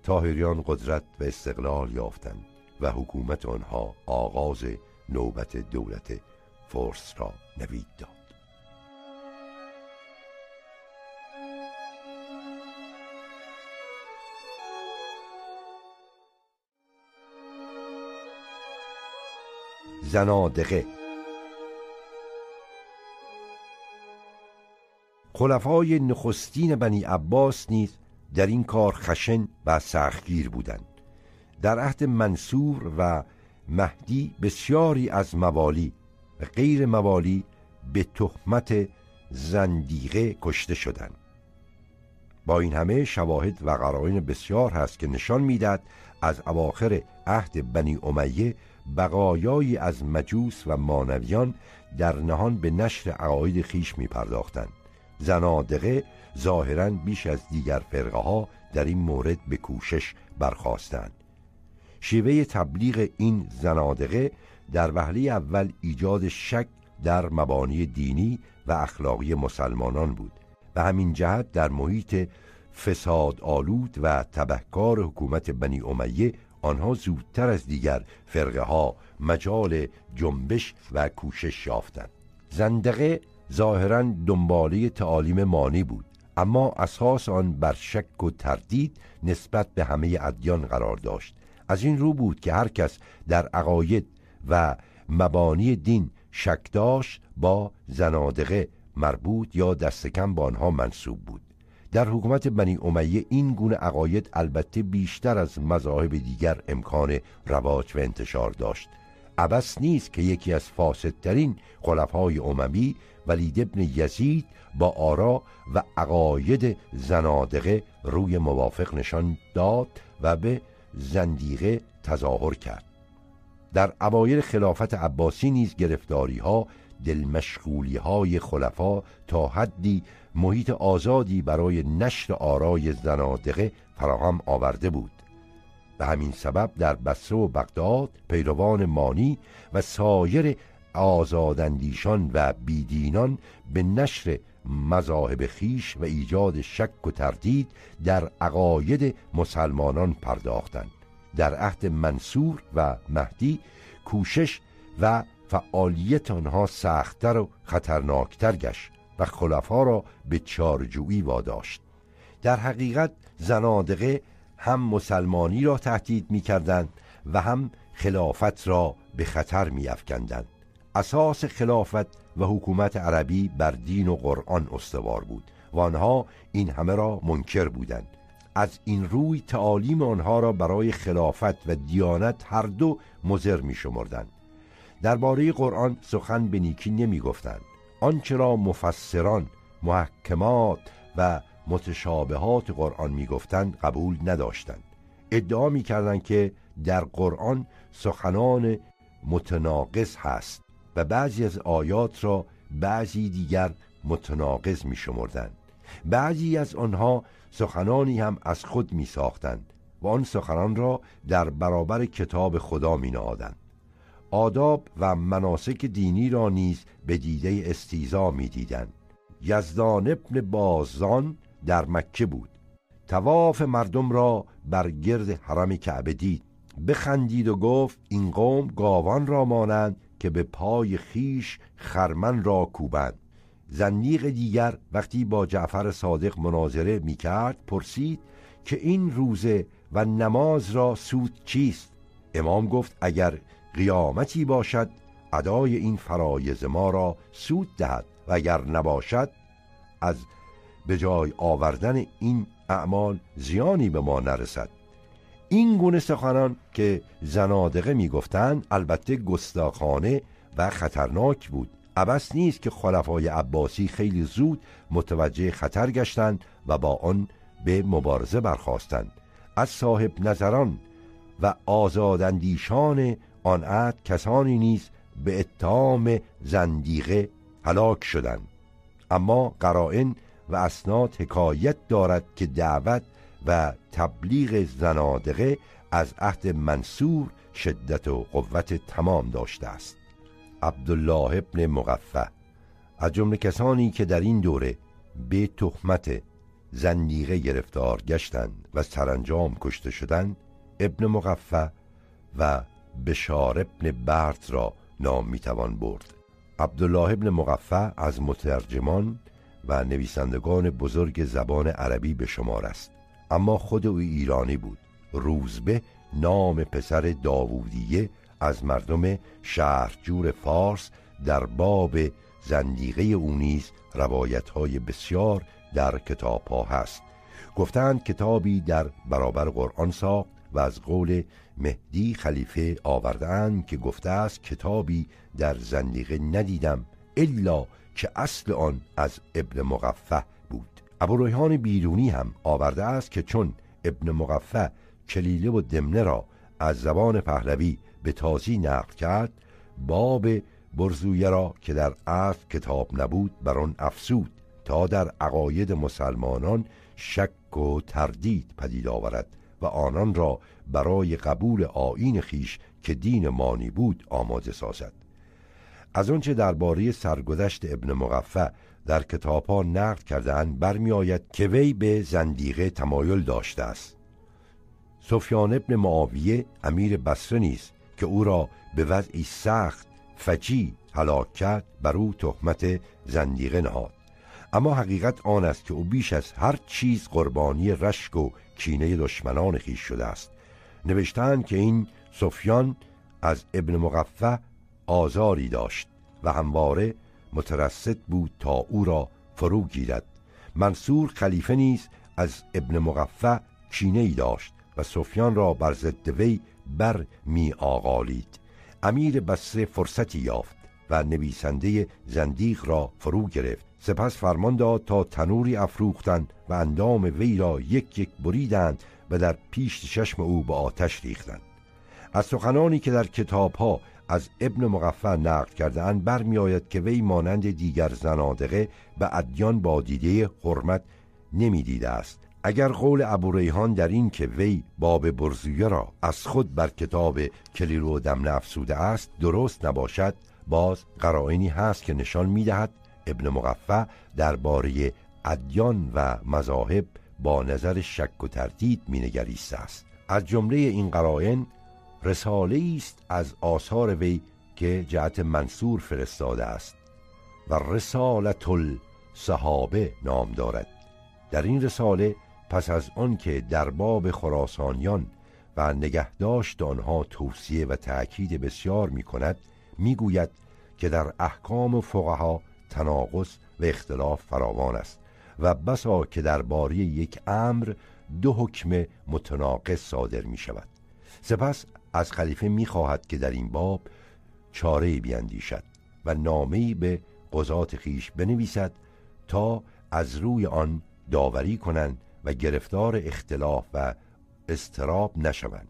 تاهریان قدرت و استقلال یافتند و حکومت آنها آغاز نوبت دولت فرس را نوید داد. زنادقه. خلفای نخستین بنی عباس نیز در این کار خشن و سختگیر بودند. در عهد منصور و مهدی بسیاری از موالی و غیر موالی به تهمت زندیقه کشته شدند. با این همه شواهد و قرائن بسیار هست که نشان می‌داد از اواخر عهد بنی امیه بقایایی از مجوس و مانویان در نهان به نشر عقاید خیش می پرداختند زنادقه ظاهرا بیش از دیگر فرقه ها در این مورد به کوشش برخواستند شیوه تبلیغ این زنادقه در وهله اول ایجاد شک در مبانی دینی و اخلاقی مسلمانان بود و همین جهت در محیط فساد آلود و تبهکار حکومت بنی امیه آنها زودتر از دیگر فرقه ها مجال جنبش و کوشش یافتند. زندقه ظاهرا دنباله تعالیم مانی بود اما اساس آن بر شک و تردید نسبت به همه ادیان قرار داشت. از این رو بود که هر کس در عقاید و مبانی دین شک داشت با زنادقه مربوط یا دست کم با آنها منصوب بود. در حکومت بنی امیه این گونه عقاید البته بیشتر از مذاهب دیگر امکان رواج و انتشار داشت. عبس نیست که یکی از فاسدترین خلفای اممی ولید ابن یزید با آرا و عقاید زنادقه روی موافق نشان داد و به زندیقه تظاهر کرد. در اوایل خلافت عباسی نیز گرفتاری ها دلمشغولی های خلفا تا حدی محیط آزادی برای نشر آرای زنادقه فراهم آورده بود. به همین سبب در بصره و بغداد پیروان مانی و سایر آزاداندیشان و بیدینان به نشر مذاهب خیش و ایجاد شک و تردید در عقاید مسلمانان پرداختند. در عهد منصور و مهدی کوشش و فعالیت آنها سختتر و خطرناکتر گشت و خلفا را به چارجویی واداشت. در حقیقت زنادقه هم مسلمانی را تهدید می کردند و هم خلافت را به خطر می افکندند. اساس خلافت و حکومت عربی بر دین و قرآن استوار بود و آنها این همه را منکر بودند. از این روی تعالیم آنها را برای خلافت و دیانت هر دو مزر می شمردند درباره قرآن سخن به نیکی نمی گفتند آنچه را مفسران محکمات و متشابهات قرآن می‌گفتند قبول نداشتند. ادعا می‌کردند که در قرآن سخنان متناقض هست و بعضی از آیات را بعضی دیگر متناقض می شمردن. بعضی از آنها سخنانی هم از خود می ساختند و آن سخنان را در برابر کتاب خدا می نهادند آداب و مناسک دینی را نیز به دیده استیزا می دیدند یزدان ابن بازان در مکه بود. تواف مردم را بر گرد حرم کعبه دید. بخندید و گفت این قوم گاوان را مانند که به پای خیش خرمن را کوبند. زنیق دیگر وقتی با جعفر صادق مناظره می کرد پرسید که این روزه و نماز را سود چیست؟ امام گفت اگر قیامتی باشد ادای این فرایز ما را سود دهد. و اگر نباشد از به جای آوردن این اعمال زیانی به ما نرسد. این گونه سخنان که زنادقه می‌گفتند البته گستاخانه و خطرناک بود. عبس نیست که خلفای عباسی خیلی زود متوجه خطر گشتند و با آن به مبارزه برخواستند از صاحب نظران و آزاداندیشان آن عهد کسانی نیز به اتهام زندیقه هلاک شدند. اما قرائن و اسناد حکایت دارد که دعوت و تبلیغ زنادقه از عهد منصور شدت و قوت تمام داشته است. عبدالله ابن مغفه از جمله کسانی که در این دوره به تهمت زندیقه گرفتار گشتند و سرانجام کشته شدند ابن مغفه و بشار ابن برد را نام می‌توان برد. عبدالله ابن مغفه از مترجمان و نویسندگان بزرگ زبان عربی به شمار است. اما خود او ایرانی بود. روزبه نام پسر داوودیه از مردم شهرجور فارس در باب زندیقه او نیز روایت های بسیار در کتاب ها هست. گفتند کتابی در برابر قرآن ساخت و از قول مهدی خلیفه آوردن که گفته است کتابی در زندیقه ندیدم الا که اصل آن از ابن مغفه بود. ابو ریحان بیرونی هم آورده است که چون ابن مغفه کلیله و دمنه را از زبان پهلوی به تازی نقل کرد باب برزویه را که در اصل کتاب نبود بر آن افسود تا در عقاید مسلمانان شک و تردید پدید آورد. و آنان را برای قبول آین خیش که دین مانی بود آماده سازد. از آنچه درباره سرگذشت ابن مغفه در کتاب ها نقد کردن برمیآید که وی به زندیقه تمایل داشته است. سفیان ابن معاویه امیر بصره نیست که او را به وضعی سخت فجی هلاک کرد بر او تهمت زندیقه نهاد. اما حقیقت آن است که او بیش از هر چیز قربانی رشک و کینه دشمنان خیش شده است. نوشتند که این سفیان از ابن مغفه آزاری داشت و همواره مترصد بود تا او را فرو گیرد. منصور خلیفه نیز از ابن مغفه کینه ای داشت و سفیان را بر ضد وی بر می آغالید. امیر بسره فرصتی یافت و نویسنده زندیق را فرو گرفت. سپس فرمان داد تا تنوری افروختند و اندام وی را یک یک بریدند و در پیش چشم او به آتش ریختند. از سخنانی که در کتاب ها از ابن مغفر نقل کرده اند برمیآید که وی مانند دیگر زنادقه به ادیان با دیده حرمت نمی‌دیده است. اگر قول ابو ریحان در این که وی باب برزویه را از خود بر کتاب کلیرو دم افسوده است درست نباشد باز قرائنی هست که نشان می‌دهد ابن مغفع درباره ادیان و مذاهب با نظر شک و تردید مینگریسته است. از جمله این قرائن رساله است از آثار وی که جهت منصور فرستاده است و رسالت الصحابه نام دارد. در این رساله پس از آنکه در باب خراسانیان و نگهداشت آنها توصیه و تأکید بسیار می کند که در احکام فقها تناقض و اختلاف فراوان است و بسا که درباره یک امر دو حکم متناقض صادر می شود سپس از خلیفه می خواهد که در این باب چاره بیندیشد و نامه‌ای به قضات خیش بنویسد تا از روی آن داوری کنند و گرفتار اختلاف و استراب نشوند.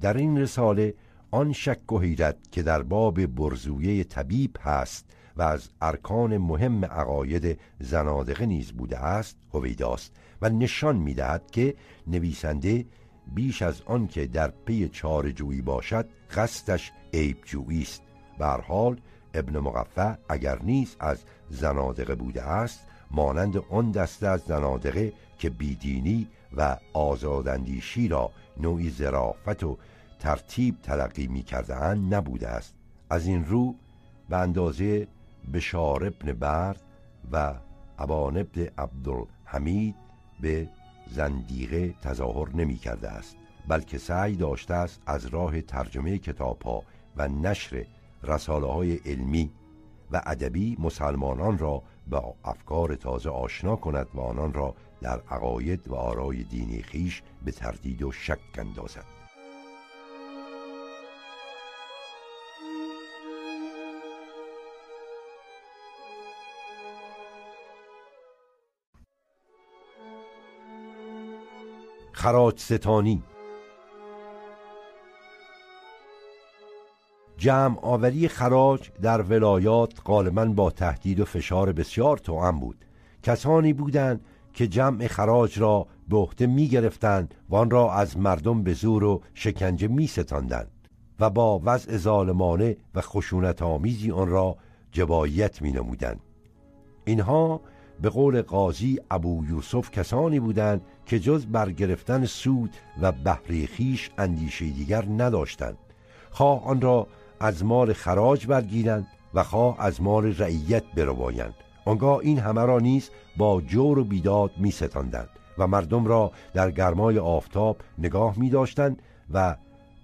در این رساله آن شک و حیرت که در باب برزویه طبیب هست و از ارکان مهم عقاید زنادقه نیز بوده است هویداست و نشان می‌دهد که نویسنده بیش از آن که در پی چارجویی باشد قصدش عیبجویی است. به حال ابن مقفع اگر نیز از زنادقه بوده است مانند آن دسته از زنادقه که بیدینی و آزاداندیشی را نوعی زرافت و ترتیب تلقی می کرده نبوده است. از این رو به اندازه بشار ابن برد و ابان ابن عبدالحمید به زندیقه تظاهر نمی کرده است بلکه سعی داشته است از راه ترجمه کتاب ها و نشر رساله های علمی و ادبی مسلمانان را با افکار تازه آشنا کند و آنان را در عقاید و آرای دینی خیش به تردید و شک اندازد. خراج ستانی. جمع آوری خراج در ولایات غالبا با تهدید و فشار بسیار توأم بود. کسانی بودند که جمع خراج را به عهده می گرفتند و آن را از مردم به زور و شکنجه می ستاندند و با وضع ظالمانه و خشونت آمیزی آن را جبایت می نمودند اینها به قول قاضی ابو یوسف کسانی بودند که جز برگرفتن سود و بهره خیش اندیشه دیگر نداشتند. خواه آن را از مال خراج برگیرند و خواه از مال رعیت بربایند. آنگاه این همه را نیز با جور و بیداد می ستاندند و مردم را در گرمای آفتاب نگاه می داشتند و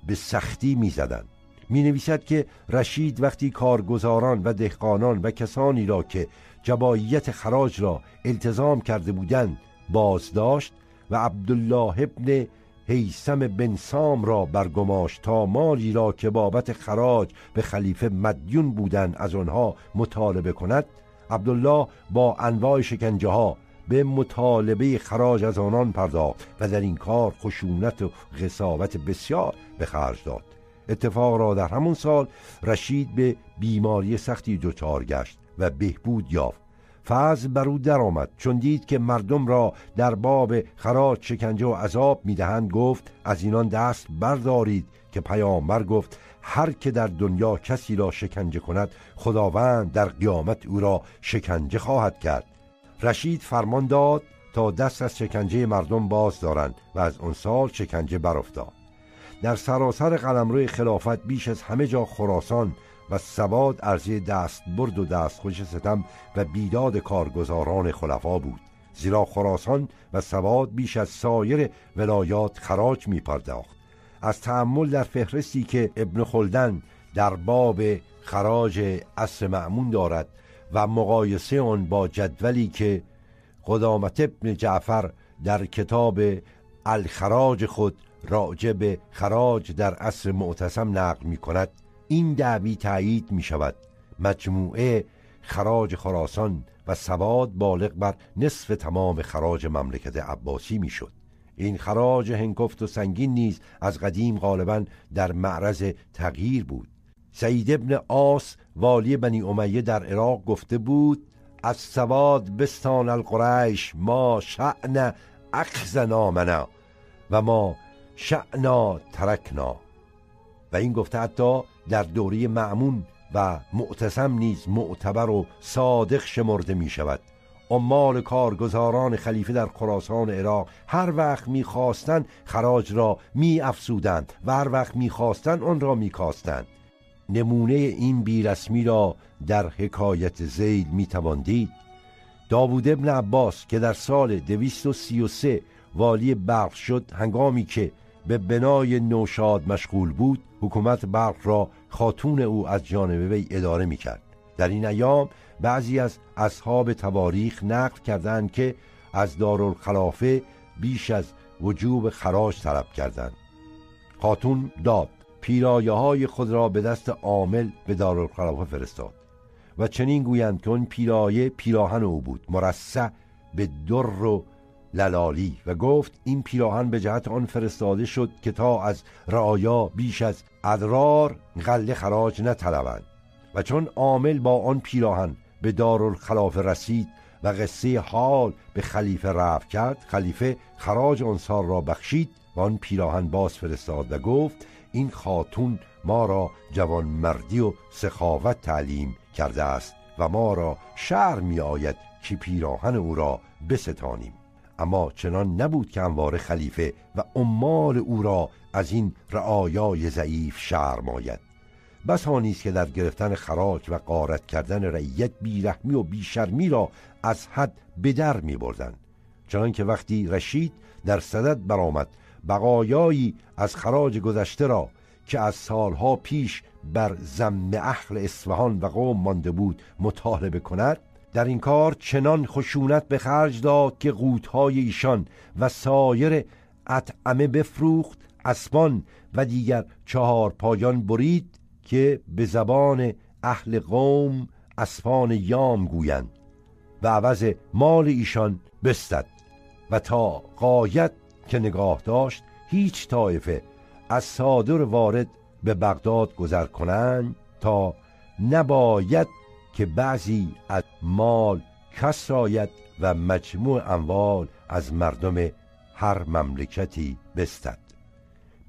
به سختی می زدند می نویسد که رشید وقتی کارگزاران و دهقانان و کسانی را که جبایت خراج را التزام کرده بودند بازداشت و عبدالله ابن حیسم بن سام را برگماش تا مالی را که بابت خراج به خلیفه مدیون بودند از آنها مطالبه کند. عبدالله با انواع شکنجه ها به مطالبه خراج از آنان پرداخت و در این کار خشونت و غصاوت بسیار به خرج داد. اتفاق را در همون سال رشید به بیماری سختی دچار گشت. و بهبود یافت. فضل بر او درآمد. چون دید که مردم را در باب خراج شکنجه و عذاب می‌دهند گفت از اینان دست بردارید که پیامبر گفت هر که در دنیا کسی را شکنجه کند خداوند در قیامت او را شکنجه خواهد کرد. رشید فرمان داد تا دست از شکنجه مردم باز دارند و از آن سال شکنجه برافتاد. در سراسر قلمرو خلافت بیش از همه جا خراسان و سواد ارزی دست برد و دستخوش ستم و بیداد کارگزاران خلفا بود. زیرا خراسان و سواد بیش از سایر ولایات خراج می پرداخت از تعمل در فهرستی که ابن خلدن در باب خراج اصر معمون دارد و مقایسه آن با جدولی که قدامت ابن جعفر در کتاب الخراج خود راجع خراج در عصر معتصم نقل می کند این دعوی تایید می شود مجموعه خراج خراسان و سواد بالغ بر نصف تمام خراج مملکت عباسی می شد این خراج هنگفت و سنگین نیز از قدیم غالبا در معرض تغییر بود. سعید ابن آس والی بنی امیه در عراق گفته بود از سواد بستان القریش ما شعن اخزنا منا و ما شعنا ترکنا. و این گفته حتی در دوره معمون و معتصم نیز معتبر و صادق شمرده می شود عمال کارگزاران خلیفه در خراسان عراق هر وقت می‌خواستند خراج را می افسودند و هر وقت می‌خواستند آن را میکاستند. نمونه این بیرسمی را در حکایت زیل می‌توان دید. داوود ابن عباس که در سال 233 والی بلخ شد هنگامی که به بنای نوشاد مشغول بود حکومت بلخ را خاتون او از جانب وی اداره می‌کرد. در این ایام بعضی از اصحاب تواریخ نقل کردند که از دارالخلافه بیش از وجوب خراج طلب کردند. خاتون داد پیرایه های خود را به دست عامل به دارالخلافه فرستاد و چنین گویند که اون پیرایه پیراهن او بود مرصع به در و للالی و گفت این پیراهن به جهت آن فرستاده شد که تا از رعایا بیش از ادرار غله خراج نطلبند و چون عامل با آن پیراهن به دارالخلافه رسید و قصه حال به خلیفه رفت کرد خلیفه خراج انصار را بخشید و آن پیراهن باز فرستاد و گفت این خاتون ما را جوان مردی و سخاوت تعلیم کرده است و ما را شعر می آید که پیراهن او را بستانیم. اما چنان نبود که انوار خلیفه و عمال او را از این رعایای ضعیف شرم آید بس است که در گرفتن خراج و قارت کردن رعیت بیرحمی و بیشرمی را از حد به در می بردن. چنان که وقتی رشید در صدد برآمد بقایایی از خراج گذشته را که از سالها پیش بر زم اهل اصفهان و قوم مانده بود مطالبه کند در این کار چنان خشونت به خرج داد که قوتهای ایشان و سایر اطعمه بفروخت اسبان و دیگر چهار پایان برید که به زبان اهل قوم اسفان یام گویند و عوض مال ایشان بستد و تا قایت که نگاه داشت هیچ طایفه از صادر وارد به بغداد گذر کنند تا نباید که بعضی از مال کس و مجموع اموال از مردم هر مملکتی بستد.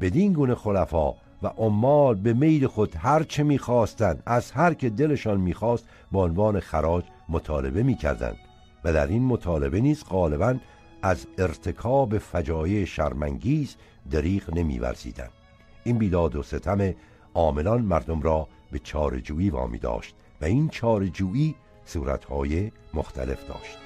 بدین گونه خلفا و عمال به میل خود هر چه می‌خواستند از هر که دلشان می‌خواست به عنوان خراج مطالبه می‌کردند. و در این مطالبه نیز غالبا از ارتکاب فجایع شرمنگیز دریغ نمیورزیدند. این بیداد و ستم عاملان مردم را به چارجویی وامی داشت. و این چارجویی صورتهای مختلف داشت.